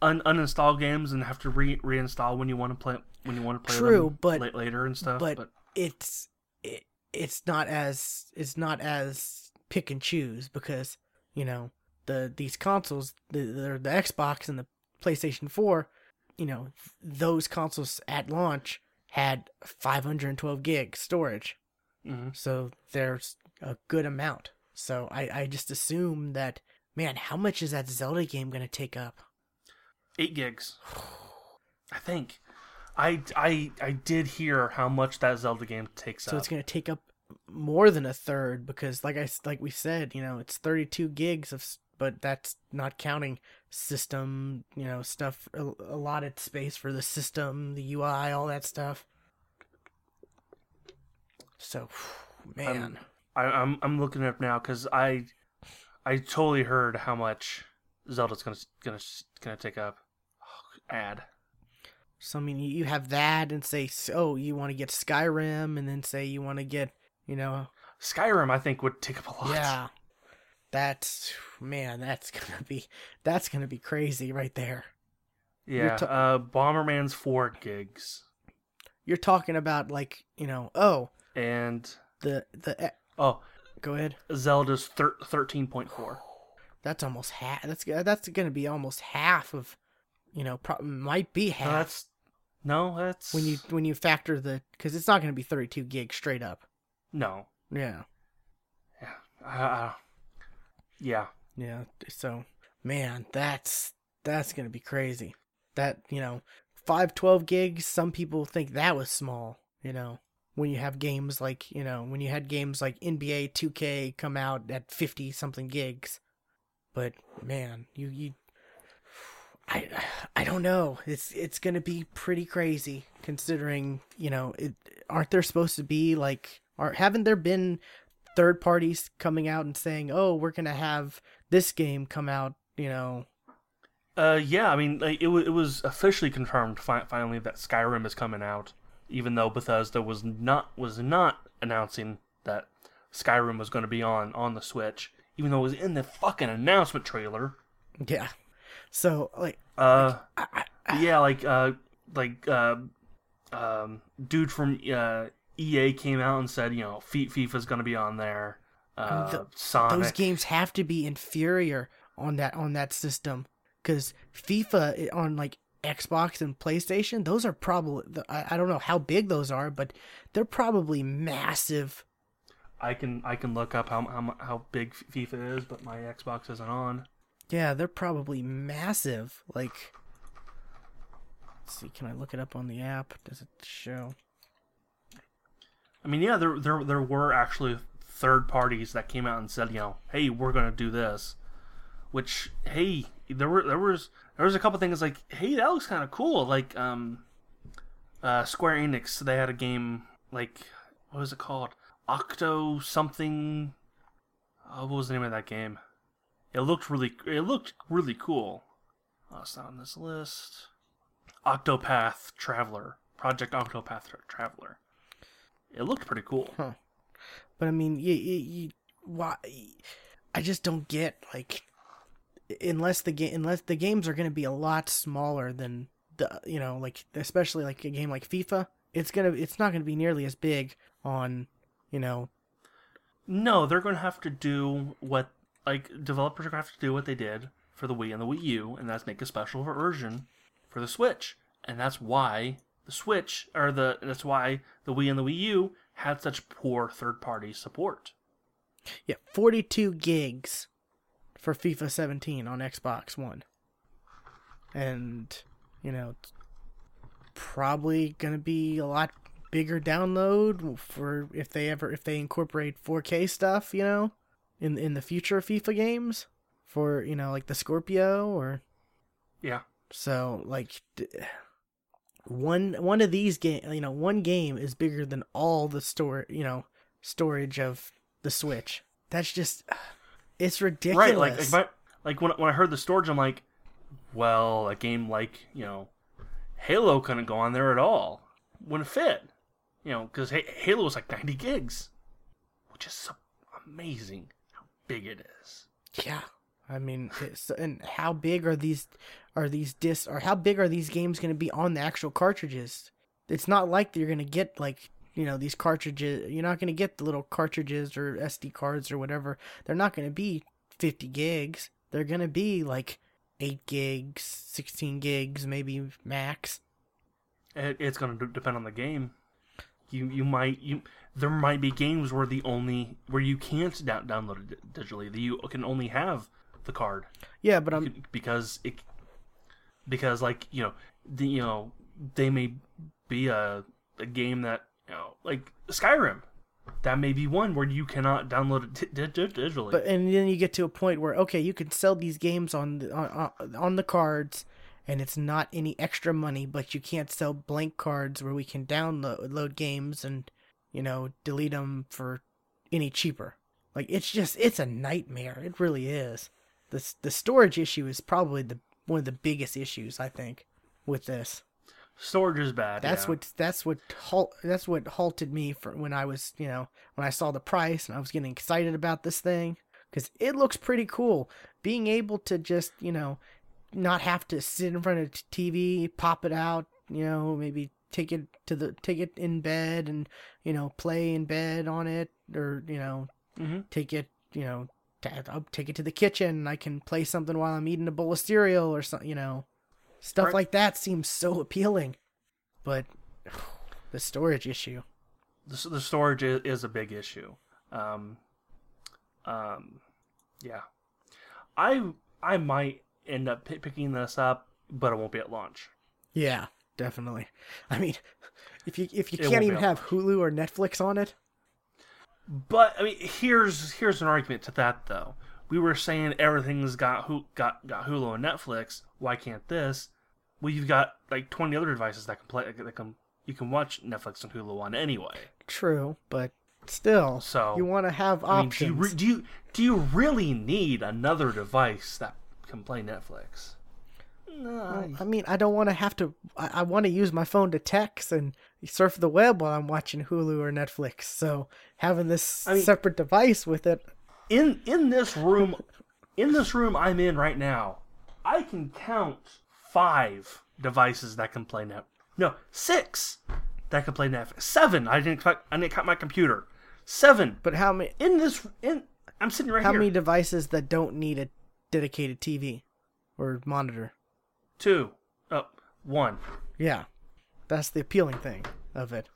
un- uninstall games and have to re reinstall when you want to play when you want to play
True,
them
but-
la- later and stuff.
but,
but
it's it, it's not as it's not as pick and choose because you know the these consoles the the, the Xbox and the PlayStation 4 you know those consoles at launch had 512 gig storage.
Hmm
so there's a good amount. So I I just assume that man how much is that Zelda game gonna take up?
Eight gigs, I think. I, I I did hear how much that Zelda game takes
so
up.
So it's gonna take up more than a third because like I like we said you know it's 32 gigs of but that's not counting system you know stuff a- allotted space for the system the UI all that stuff so *sighs* man
I, I'm I'm looking it up now because I I totally heard how much Zelda's gonna gonna gonna take up. ad.
so I mean you have that and say oh you want to get Skyrim and then say you want to get you know
Skyrim, I think, would take up a lot.
yeah that's man that's gonna be that's gonna be crazy right there.
Yeah.
ta-
uh, Bomberman's four gigs,
you're talking about like you know oh.
And
the the
oh,
go ahead.
Zelda's thir- thirteen point four.
that's almost half that's that's gonna be almost half of you know pro- might be half.
No, that's no, that's
when you when you factor the because it's not gonna be 32 gigs straight up.
No,
yeah.
Yeah, uh, yeah.
yeah so man that's that's gonna be crazy. That you know 512 gigs some people think that was small you know when you have games like you know when you had games like nba 2k come out at 50 something gigs. But man you you i i don't know. It's it's gonna be pretty crazy considering you know it aren't there supposed to be like are haven't there been third parties coming out and saying oh we're gonna have this game come out you know
Uh, yeah, I mean, like, it, wa it was officially confirmed fi- finally that Skyrim is coming out, even though Bethesda was not was not announcing that Skyrim was going to be on on the Switch, even though it was in the fucking announcement trailer.
yeah so like
Uh,
I, I,
yeah, like uh, like uh, um, dude from uh, EA came out and said, you know, Fi- FIFA's going to be on there. Uh,
the-
Sonic.
those games have to be inferior on that on that system because FIFA on like Xbox and PlayStation, those are probably I, I don't know how big those are, but they're probably massive.
I can I can look up how how how big FIFA is, but my Xbox isn't on.
Yeah, they're probably massive. Like, let's see, can I look it up on the app? Does it show?
I mean, yeah, there there there were actually third parties that came out and said, you know, hey, we're gonna do this. Which, hey, there were there was there was a couple things like, hey, that looks kind of cool. Like, um, uh, Square Enix, they had a game like, what was it called? Octo something. Uh, what was the name of that game? It looked really it looked really cool. Oh, it's not on this list. Octopath Traveler, Project Octopath Traveler. It looked pretty cool.
But I mean, you, you, you why? I just don't get like, unless the game, unless the games are going to be a lot smaller than the, you know, like especially like a game like FIFA, it's gonna, it's not going to be nearly as big on, you know,
No, they're going to have to do what like developers are going to have to do what they did for the Wii and the Wii U, and that's make a special version for the Switch. And that's why the Switch or the that's why the Wii and the Wii U had such poor third-party support.
yeah, 42 gigs for FIFA 17 on Xbox One, and you know, probably going to be a lot bigger download for if they ever if they incorporate 4K stuff, you know, in in the future of FIFA games for you know like the Scorpio or
Yeah.
so like one one of these game you know one game is bigger than all the store you know storage of the Switch. That's just *sighs* it's ridiculous.
Right, like like, my, like when when I heard the storage, I'm like, well, a game like you know, Halo couldn't go on there at all. Wouldn't fit, you know, because Halo was like 90 gigs, which is so amazing how big it is.
Yeah, I mean, and how big are these are these discs or how big are these games going to be on the actual cartridges? It's not like you're going to get like you know these cartridges. You're not going to get the little cartridges or SD cards or whatever. They're not going to be 50 gigs. They're going to be like 8 gigs, 16 gigs, maybe max.
It, it's going to depend on the game. You you might you there might be games where the only where you can't down, download it digitally. That you can only have the card.
Yeah, but I'm
because it because like you know the you know they may be a a game that you know like Skyrim that may be one where you cannot download it t- t- digitally.
But and then you get to a point where okay, you can sell these games on the, on on the cards, and it's not any extra money, but you can't sell blank cards where we can download load games and you know delete them for any cheaper. Like it's just it's a nightmare. It really is. The the storage issue is probably the one of the biggest issues I think with this.
Storage is bad.
That's
yeah.
what that's what halt that's what halted me for when I was you know when I saw the price and I was getting excited about this thing because it looks pretty cool. Being able to just you know not have to sit in front of TV, pop it out, you know, maybe take it to the take it in bed and you know play in bed on it or you know
mm-hmm.
take it you know I'll take it to the kitchen and I can play something while I'm eating a bowl of cereal or something, you know. Stuff
Right.
like that seems so appealing. But *sighs* the storage issue.
the, the storage is, a big issue. Um, um, yeah, I I might end up pi picking this up, but it won't be at launch.
Yeah, definitely. I mean, *laughs* if you if you
It
can't even have Hulu or Netflix on it,
But I mean, here's here's an argument to that though. We were saying everything's got got got Hulu and Netflix. Why can't this? Well, you've got like twenty other devices that can play that can you can watch Netflix and Hulu on anyway.
true, but still,
So,
you want to have
I mean, do
options.
you, re- do you do you really need another device that can play Netflix? No,
I mean, I don't want to have to. I, I want to use my phone to text and surf the web while I'm watching Hulu or Netflix. So having this
I mean-
separate device with it,
in in this room in this room I'm in right now, I can count five devices that can play net. No, six that can play Netflix. Seven. I didn't count, I didn't count my computer. Seven.
but how many?
In this in I'm sitting right
How
here.
How many devices that don't need a dedicated TV or monitor?
Two. Oh, one.
Yeah, that's the appealing thing of it.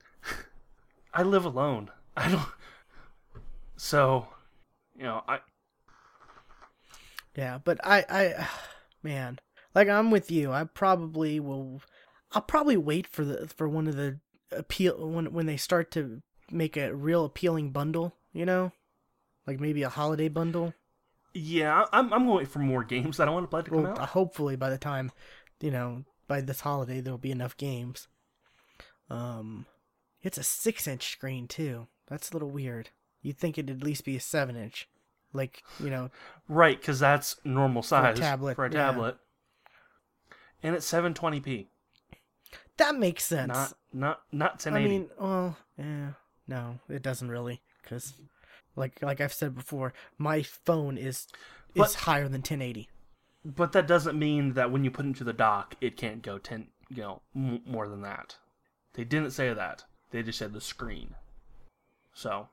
I live alone. I don't. So, you know, I
Yeah, but I, I, *sighs* man, like I'm with you. I probably will. I'll probably wait for the for one of the appeal when when they start to make a real appealing bundle. You know, like maybe a holiday bundle.
yeah, I'm I'm going for more games that I want to play to come
Well,
out.
hopefully by the time, you know, by this holiday there'll be enough games. Um, it's a six-inch screen too. That's a little weird. You'd think it'd at least be a seven-inch, like you know,
Right, because that's normal size for a
tablet,
For a
yeah.
tablet. And it's 720p.
that makes sense.
Not not not 1080.
I mean, well, yeah, no, it doesn't really, because, like, like I've said before, my phone is
But-
is higher than 1080.
but that doesn't mean that when you put it into the dock, it can't go 10, you know, m- more than that. They didn't say that. They just said the screen. So,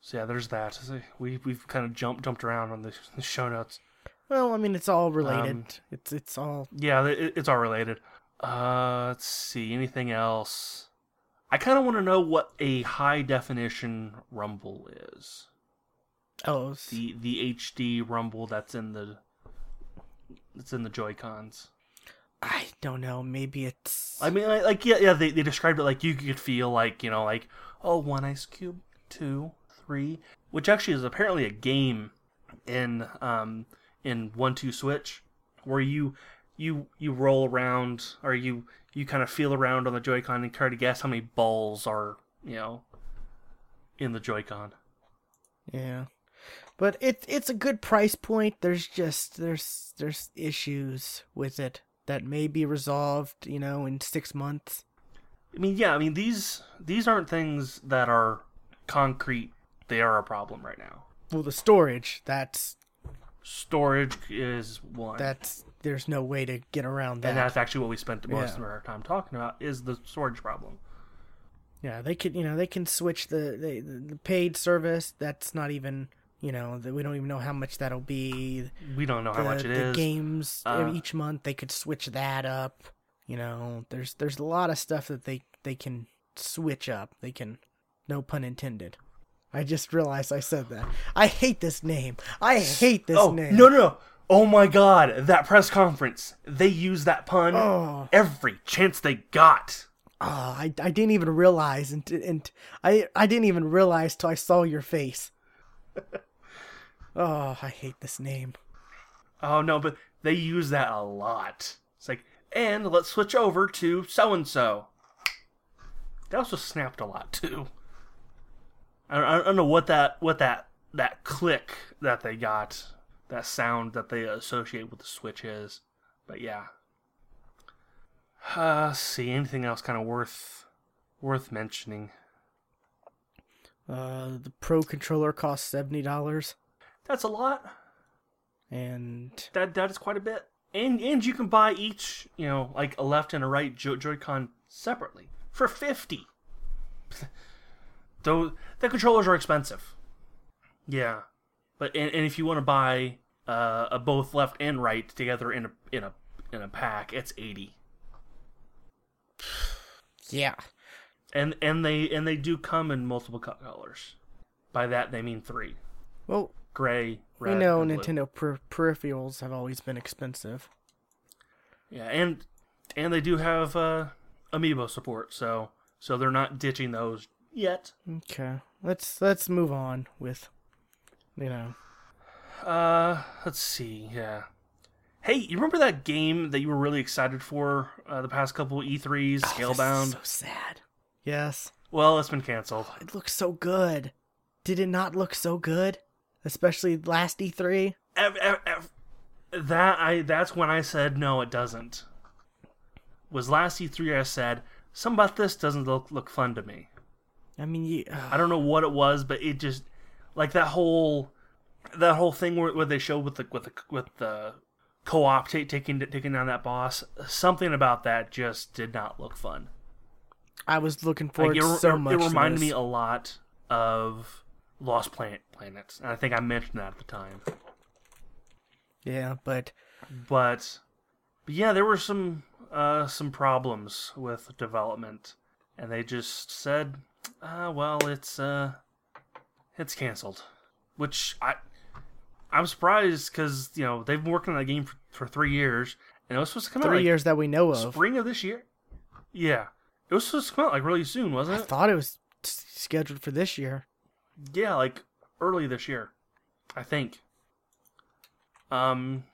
so yeah, there's that. We we've kind of jumped jumped around on the, the show notes.
Well, I mean, it's all related.
Um,
it's it's all
Yeah, it, it's all related. Uh, let's see. Anything else? I kind of want to know what a high definition rumble is.
oh,
The the HD rumble that's in the that's in the Joy Cons.
I don't know. Maybe it's
I mean, like, like yeah, yeah. They, they described it like you could feel like you know, like oh, one ice cube, two, three, which actually is apparently a game in um in 1-2-Switch where you you you roll around or you you kind of feel around on the Joy-Con and try to guess how many balls are you know in the Joy-Con.
yeah, but it's it's a good price point. There's just there's there's issues with it that may be resolved, you know, in six months.
I mean, yeah, I mean these these aren't things that are concrete. They are a problem right now.
Well, the storage that's
Storage is one.
that's there's no way to get around that.
and that's actually what we spent most
Yeah.
of our time talking about is the storage problem
Yeah, they could, you know, they can switch the the, the paid service. That's not even, you know, that we don't even know how much that'll be.
We don't know
The,
how much it
the
is.
games
Uh,
each month they could switch that up. You know, there's there's a lot of stuff that they they can switch up. They can, no pun intended. I just realized I said that. I hate this name. I hate this
oh
name.
no no no! Oh my god! That press conference. They used that pun
Oh.
every chance they got.
Oh, I, I didn't even realize, and, and I I didn't even realize till I saw your face. *laughs* oh, I hate this name.
Oh no, but they use that a lot. It's like, and let's switch over to so and so. They also snapped a lot too. I don't, I don't know what that what that that click that they got, that sound that they associate with the switch is, but yeah. Uh, let's see anything else kind of worth worth mentioning.
Uh, the Pro controller costs seventy dollars,
That's a lot.
and
That that is quite a bit. And and you can buy each, you know, like a left and a right jo- Joy-Con separately for 50. *laughs* Though the controllers are expensive. Yeah. But and, and if you want to buy uh, a both left and right together in a in a in a pack, it's 80.
yeah,
And and they and they do come in multiple colors. By that they mean 3.
well,
Gray, red,
we know. Nintendo per- peripherals have always been expensive.
Yeah, and and they do have uh, amiibo support, so so they're not ditching those yet.
Okay, let's let's move on with, you know,
Uh, let's see. Yeah. Hey, you remember that game that you were really excited for uh, the past couple E3s,
Oh, this is
Scalebound?
so sad. Yes,
Well, it's been canceled.
it looks so good. Did it not look so good? Especially last E E3.
Ev- ev- ev- that I that's when I said no, it doesn't. Was last E3 I said something about this doesn't look look fun to me.
I mean, you,
I don't know what it was, but it just like that whole that whole thing where, where they showed with the with the with the co-op ta- taking taking down that boss. Something about that just did not look fun.
I was looking
Like,
forward
it, re-
so
it-
much.
it reminded me a lot of Lost Planet Planets, and I think I mentioned that at the time.
Yeah, but
But, but yeah, there were some uh, some problems with development, and they just said, uh, "Well, it's uh, it's canceled," which I I'm surprised because you know they've been working on that game for, for three years, and it was supposed to come out
three
like
years that we know of.
spring of this year. Yeah, it was supposed to come out like really soon, wasn't it?
I thought it was scheduled for this year.
Yeah, like early this year, I think. Um,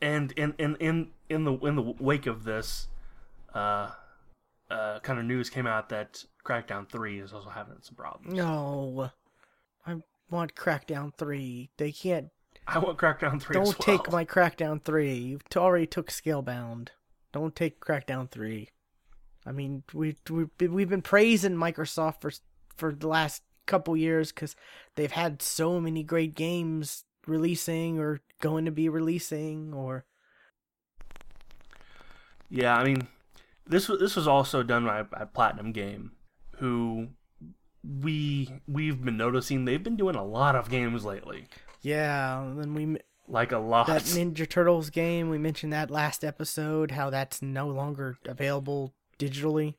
and in in in in the in the wake of this, uh, uh, kind of news came out that Crackdown Three is also having some problems.
No, I want Crackdown three. They can't.
I want Crackdown Three.
Don't
well.
take my Crackdown three. You've already took Scalebound. Don't take Crackdown three. I mean, we we've been, we've been praising Microsoft for for the last couple years because they've had so many great games releasing or going to be releasing or
Yeah, I mean, this was this was also done by, by Platinum Game, who we we've been noticing they've been doing a lot of games lately,
yeah. And then we
like a lot.
that Ninja Turtles game we mentioned that last episode how that's no longer available digitally.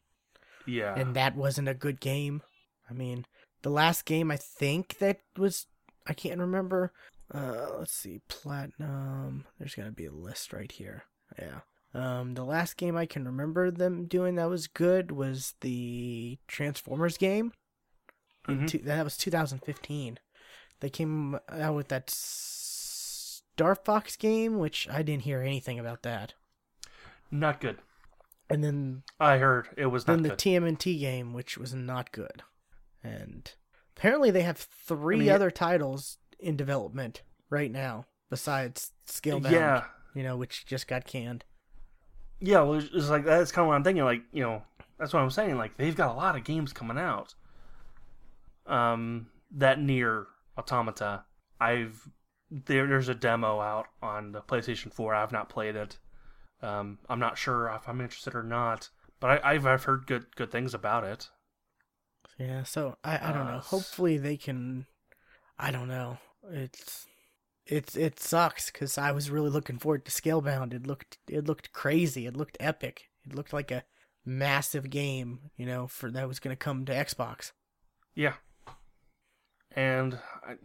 yeah,
and that wasn't a good game. I mean, the last game I think that was I can't remember. Uh, let's see, platinum. There's gonna be a list right here. Yeah. Um, the last game I can remember them doing that was good was the Transformers game.
Mhm.
Two- that was 2015. They came out with that Star Fox game, which I didn't hear anything about that.
not good.
And then
I heard it was not
then the
good.
TMNT game, which was not good. And apparently they have three
I mean,
other titles in development right now besides Scalebound,
yeah,
you know, which just got canned.
yeah. Well, it's like that's kind of what I'm thinking. Like you know, that's what I'm saying. Like they've got a lot of games coming out. Um, that NieR: Automata, I've there. There's a demo out on the PlayStation 4. I've not played it. Um, I'm not sure if I'm interested or not, but I, I've I've heard good good things about it.
Yeah, so I, I don't
Uh,
know. Hopefully they can. I don't know. It's it's it sucks because I was really looking forward to Scalebound. It looked it looked crazy. It looked epic. It looked like a massive game. You know, for that was going to come to Xbox.
Yeah. And I,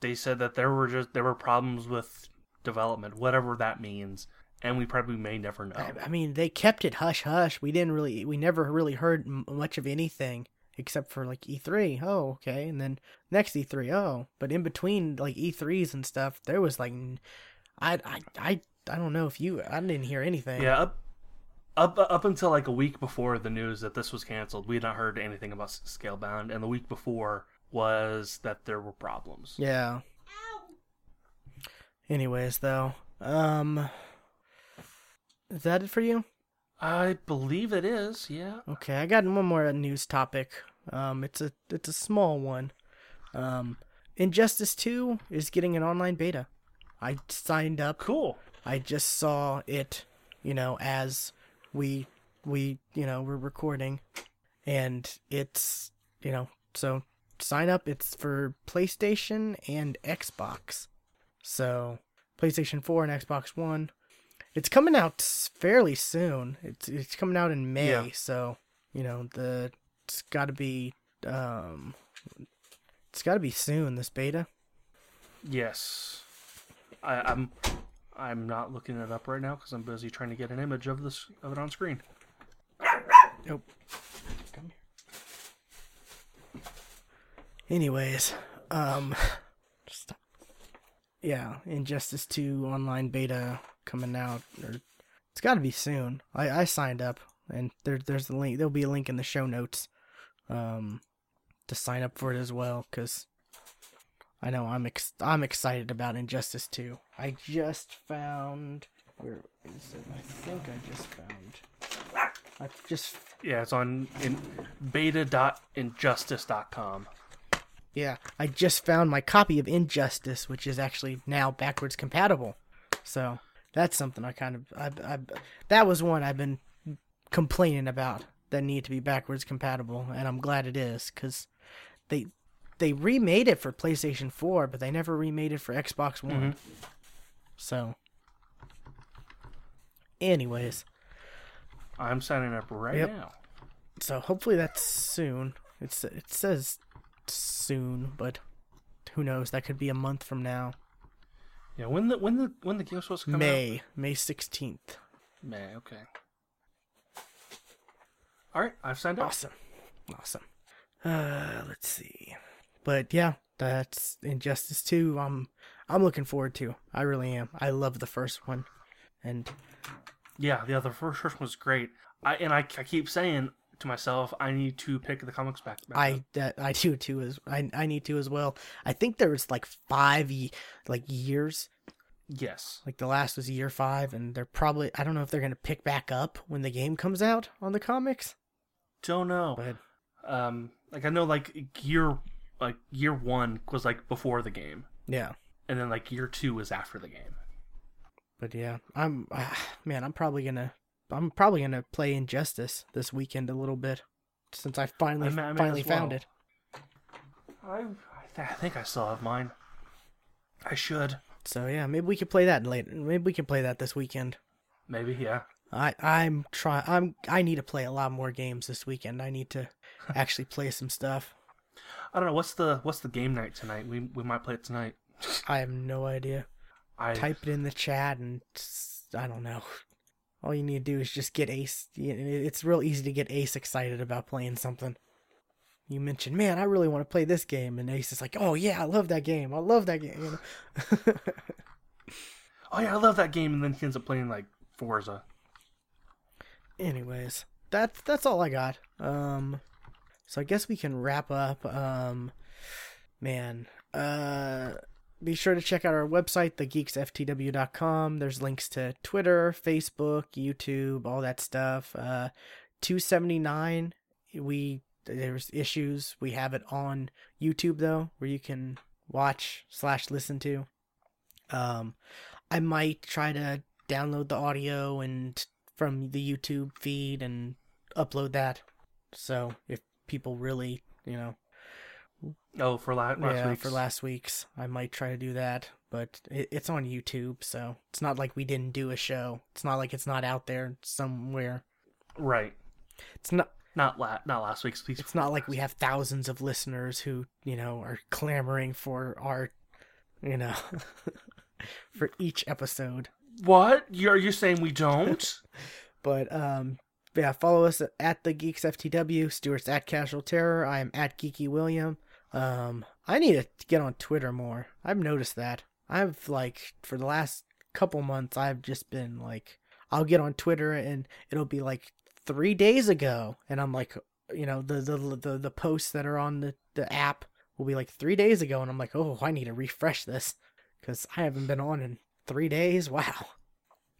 they said that there were just there were problems with development, whatever that means, and we probably may never know.
I, I mean, they kept it hush hush. We didn't really, we never really heard m- much of anything except for like E3. Oh, okay, and then next E3. Oh, but in between like E3s and stuff, there was like, I I I, I don't know if you, I didn't hear anything.
Yeah, up up up until like a week before the news that this was canceled, we had not heard anything about Scalebound, and the week before was that there were problems.
Yeah. Anyways, though, um, is that it for you?
I believe it is. Yeah.
Okay, I got one more news topic. Um, it's a it's a small one. Um, Injustice Two is getting an online beta. I signed up.
Cool.
I just saw it, you know, as we we you know we're recording, and it's you know so sign up. It's for PlayStation and Xbox. So PlayStation Four and Xbox One. It's coming out fairly soon. It's it's coming out in May.
Yeah.
So you know the it's got to be um it's got to be soon. This beta.
Yes. I, I'm I'm not looking it up right now because I'm busy trying to get an image of this of it on screen.
Nope. Come here. Anyways, um, stop. yeah, Injustice Two online beta coming out. Or it's got to be soon. I I signed up, and there there's a link. There'll be a link in the show notes, um, to sign up for it as well. Cause I know I'm ex- I'm excited about Injustice Two. I just found where is it? I think I just found. I just
Yeah, it's on in beta.injustice.com.
Yeah, I just found my copy of Injustice, which is actually now backwards compatible. So that's something I kind of I, I that was one I've been complaining about that need to be backwards compatible, and I'm glad it is because they they remade it for PlayStation 4, but they never remade it for Xbox One. Mm-hmm. So, anyways,
I'm signing up right
Yep.
now.
so hopefully that's soon. It's it says soon, but who knows? That could be a month from now.
Yeah, when the when the when the game's supposed to come out?
May May sixteenth.
May. Okay. All right, I've signed up.
Awesome, awesome. Uh, let's see. But yeah, that's Injustice Two. I'm I'm looking forward to. I really am. I love the first one, and
Yeah, the first first was great. I and I, I keep saying to myself, I need to pick the comics back. back.
I that I do too. As I I need to as well. I think there was like five like years.
yes.
Like the last was year five, and they're probably I don't know if they're gonna pick back up when the game comes out on the comics.
Don't know.
But
Um, like I know, like year like year one was like before the game,
yeah.
and then like year two was after the game.
But yeah, I'm ah, *sighs* man. I'm probably gonna I'm probably gonna play Injustice this weekend a little bit since I finally
I may
finally
as
found
well.
it.
I I, th- I think I still have mine. I should
So yeah, maybe we could play that later. Maybe we can play that this weekend.
maybe yeah.
I I'm trying. I'm I need to play a lot more games this weekend. I need to *laughs* actually play some stuff.
I don't know what's the what's the game night tonight. We we might play it tonight.
I have no idea.
I
Type it in the chat and I don't know. All you need to do is just get Ace. It's real easy to get Ace excited about playing something. You mentioned, man, I really want to play this game, and Ace is like, oh yeah, I love that game. I love that game. You *laughs* know?
oh yeah, I love that game, and then he ends up playing like Forza.
Anyways that's that's all i got. Um so i guess we can wrap up. Um man uh be sure to check out our website thegeeksftw.com there's links to twitter facebook youtube all that stuff. Uh 279 we there's issues. We have it on youtube though where you can watch slash listen to. Um i might try to download the audio and from the YouTube feed and upload that. So if people really, you know,
Oh, for la- last
yeah,
week's.
for last week's. I might try to do that, but it, it's on YouTube, so it's not like we didn't do a show. It's not like it's not out there somewhere.
Right.
It's not.
Not la- not last week's. Please.
It's not like we have thousands of listeners who, you know, are clamoring for our, you know, *laughs* for each episode.
What? You're you saying we don't? *laughs*
But um, yeah, follow us at the Geeks FTW. Stuart's at Casual Terror. I am at Geeky William. Um, I need to get on Twitter more. I've noticed that. I've like for the last couple months, I've just been like, I'll get on Twitter and it'll be like three days ago, and I'm like, you know, the the the, the posts that are on the the app will be like three days ago, and I'm like, oh, I need to refresh this because I haven't been on in three days. Wow.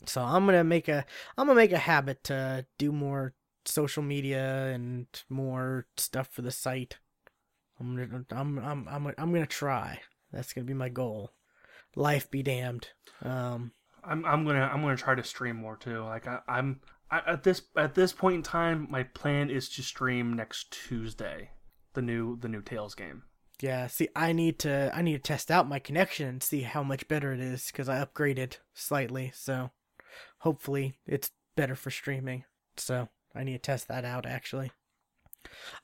So I'm gonna make a I'm gonna make a habit to do more social media and more stuff for the site. I'm gonna I'm I'm I'm I'm gonna try. That's gonna be my goal. Life be damned. Um,
I'm I'm gonna I'm gonna try to stream more too. Like I, I'm I, at this at this point in time, my plan is to stream next Tuesday, the new the new Tales game.
Yeah. See, I need to I need to test out my connection and see how much better it is because I upgraded slightly. So hopefully it's better for streaming. So I need to test that out actually.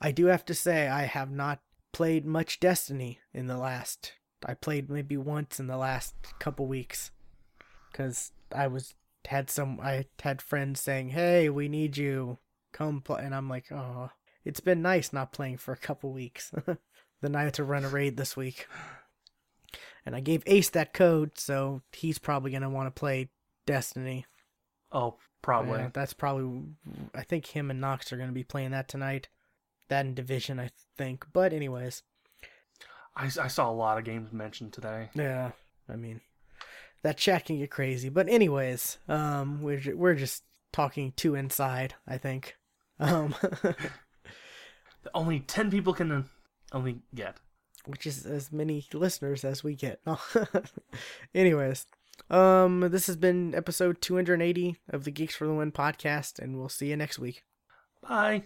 I do have to say I have not played much Destiny in the last. I played maybe once in the last couple weeks because I was had some I had friends saying, "Hey, we need you, come play," and I'm like, "Oh, it's been nice not playing for a couple weeks." *laughs* then I had to run a raid this week, and I gave Ace that code, so he's probably gonna want to play Destiny.
Oh, probably.
Yeah, that's probably. I think him and Knox are gonna be playing that tonight. That in Division, I think. But anyways,
I, I saw a lot of games mentioned today.
yeah. I mean, that chat can get crazy. But anyways, um, we're ju- we're just talking too inside. I think. Um, *laughs* *laughs*
Only ten people can only get.
which is as many listeners as we get. *laughs* Anyways, um, this has been episode 280 of the Geeks for the Win podcast, and we'll see you next week.
Bye.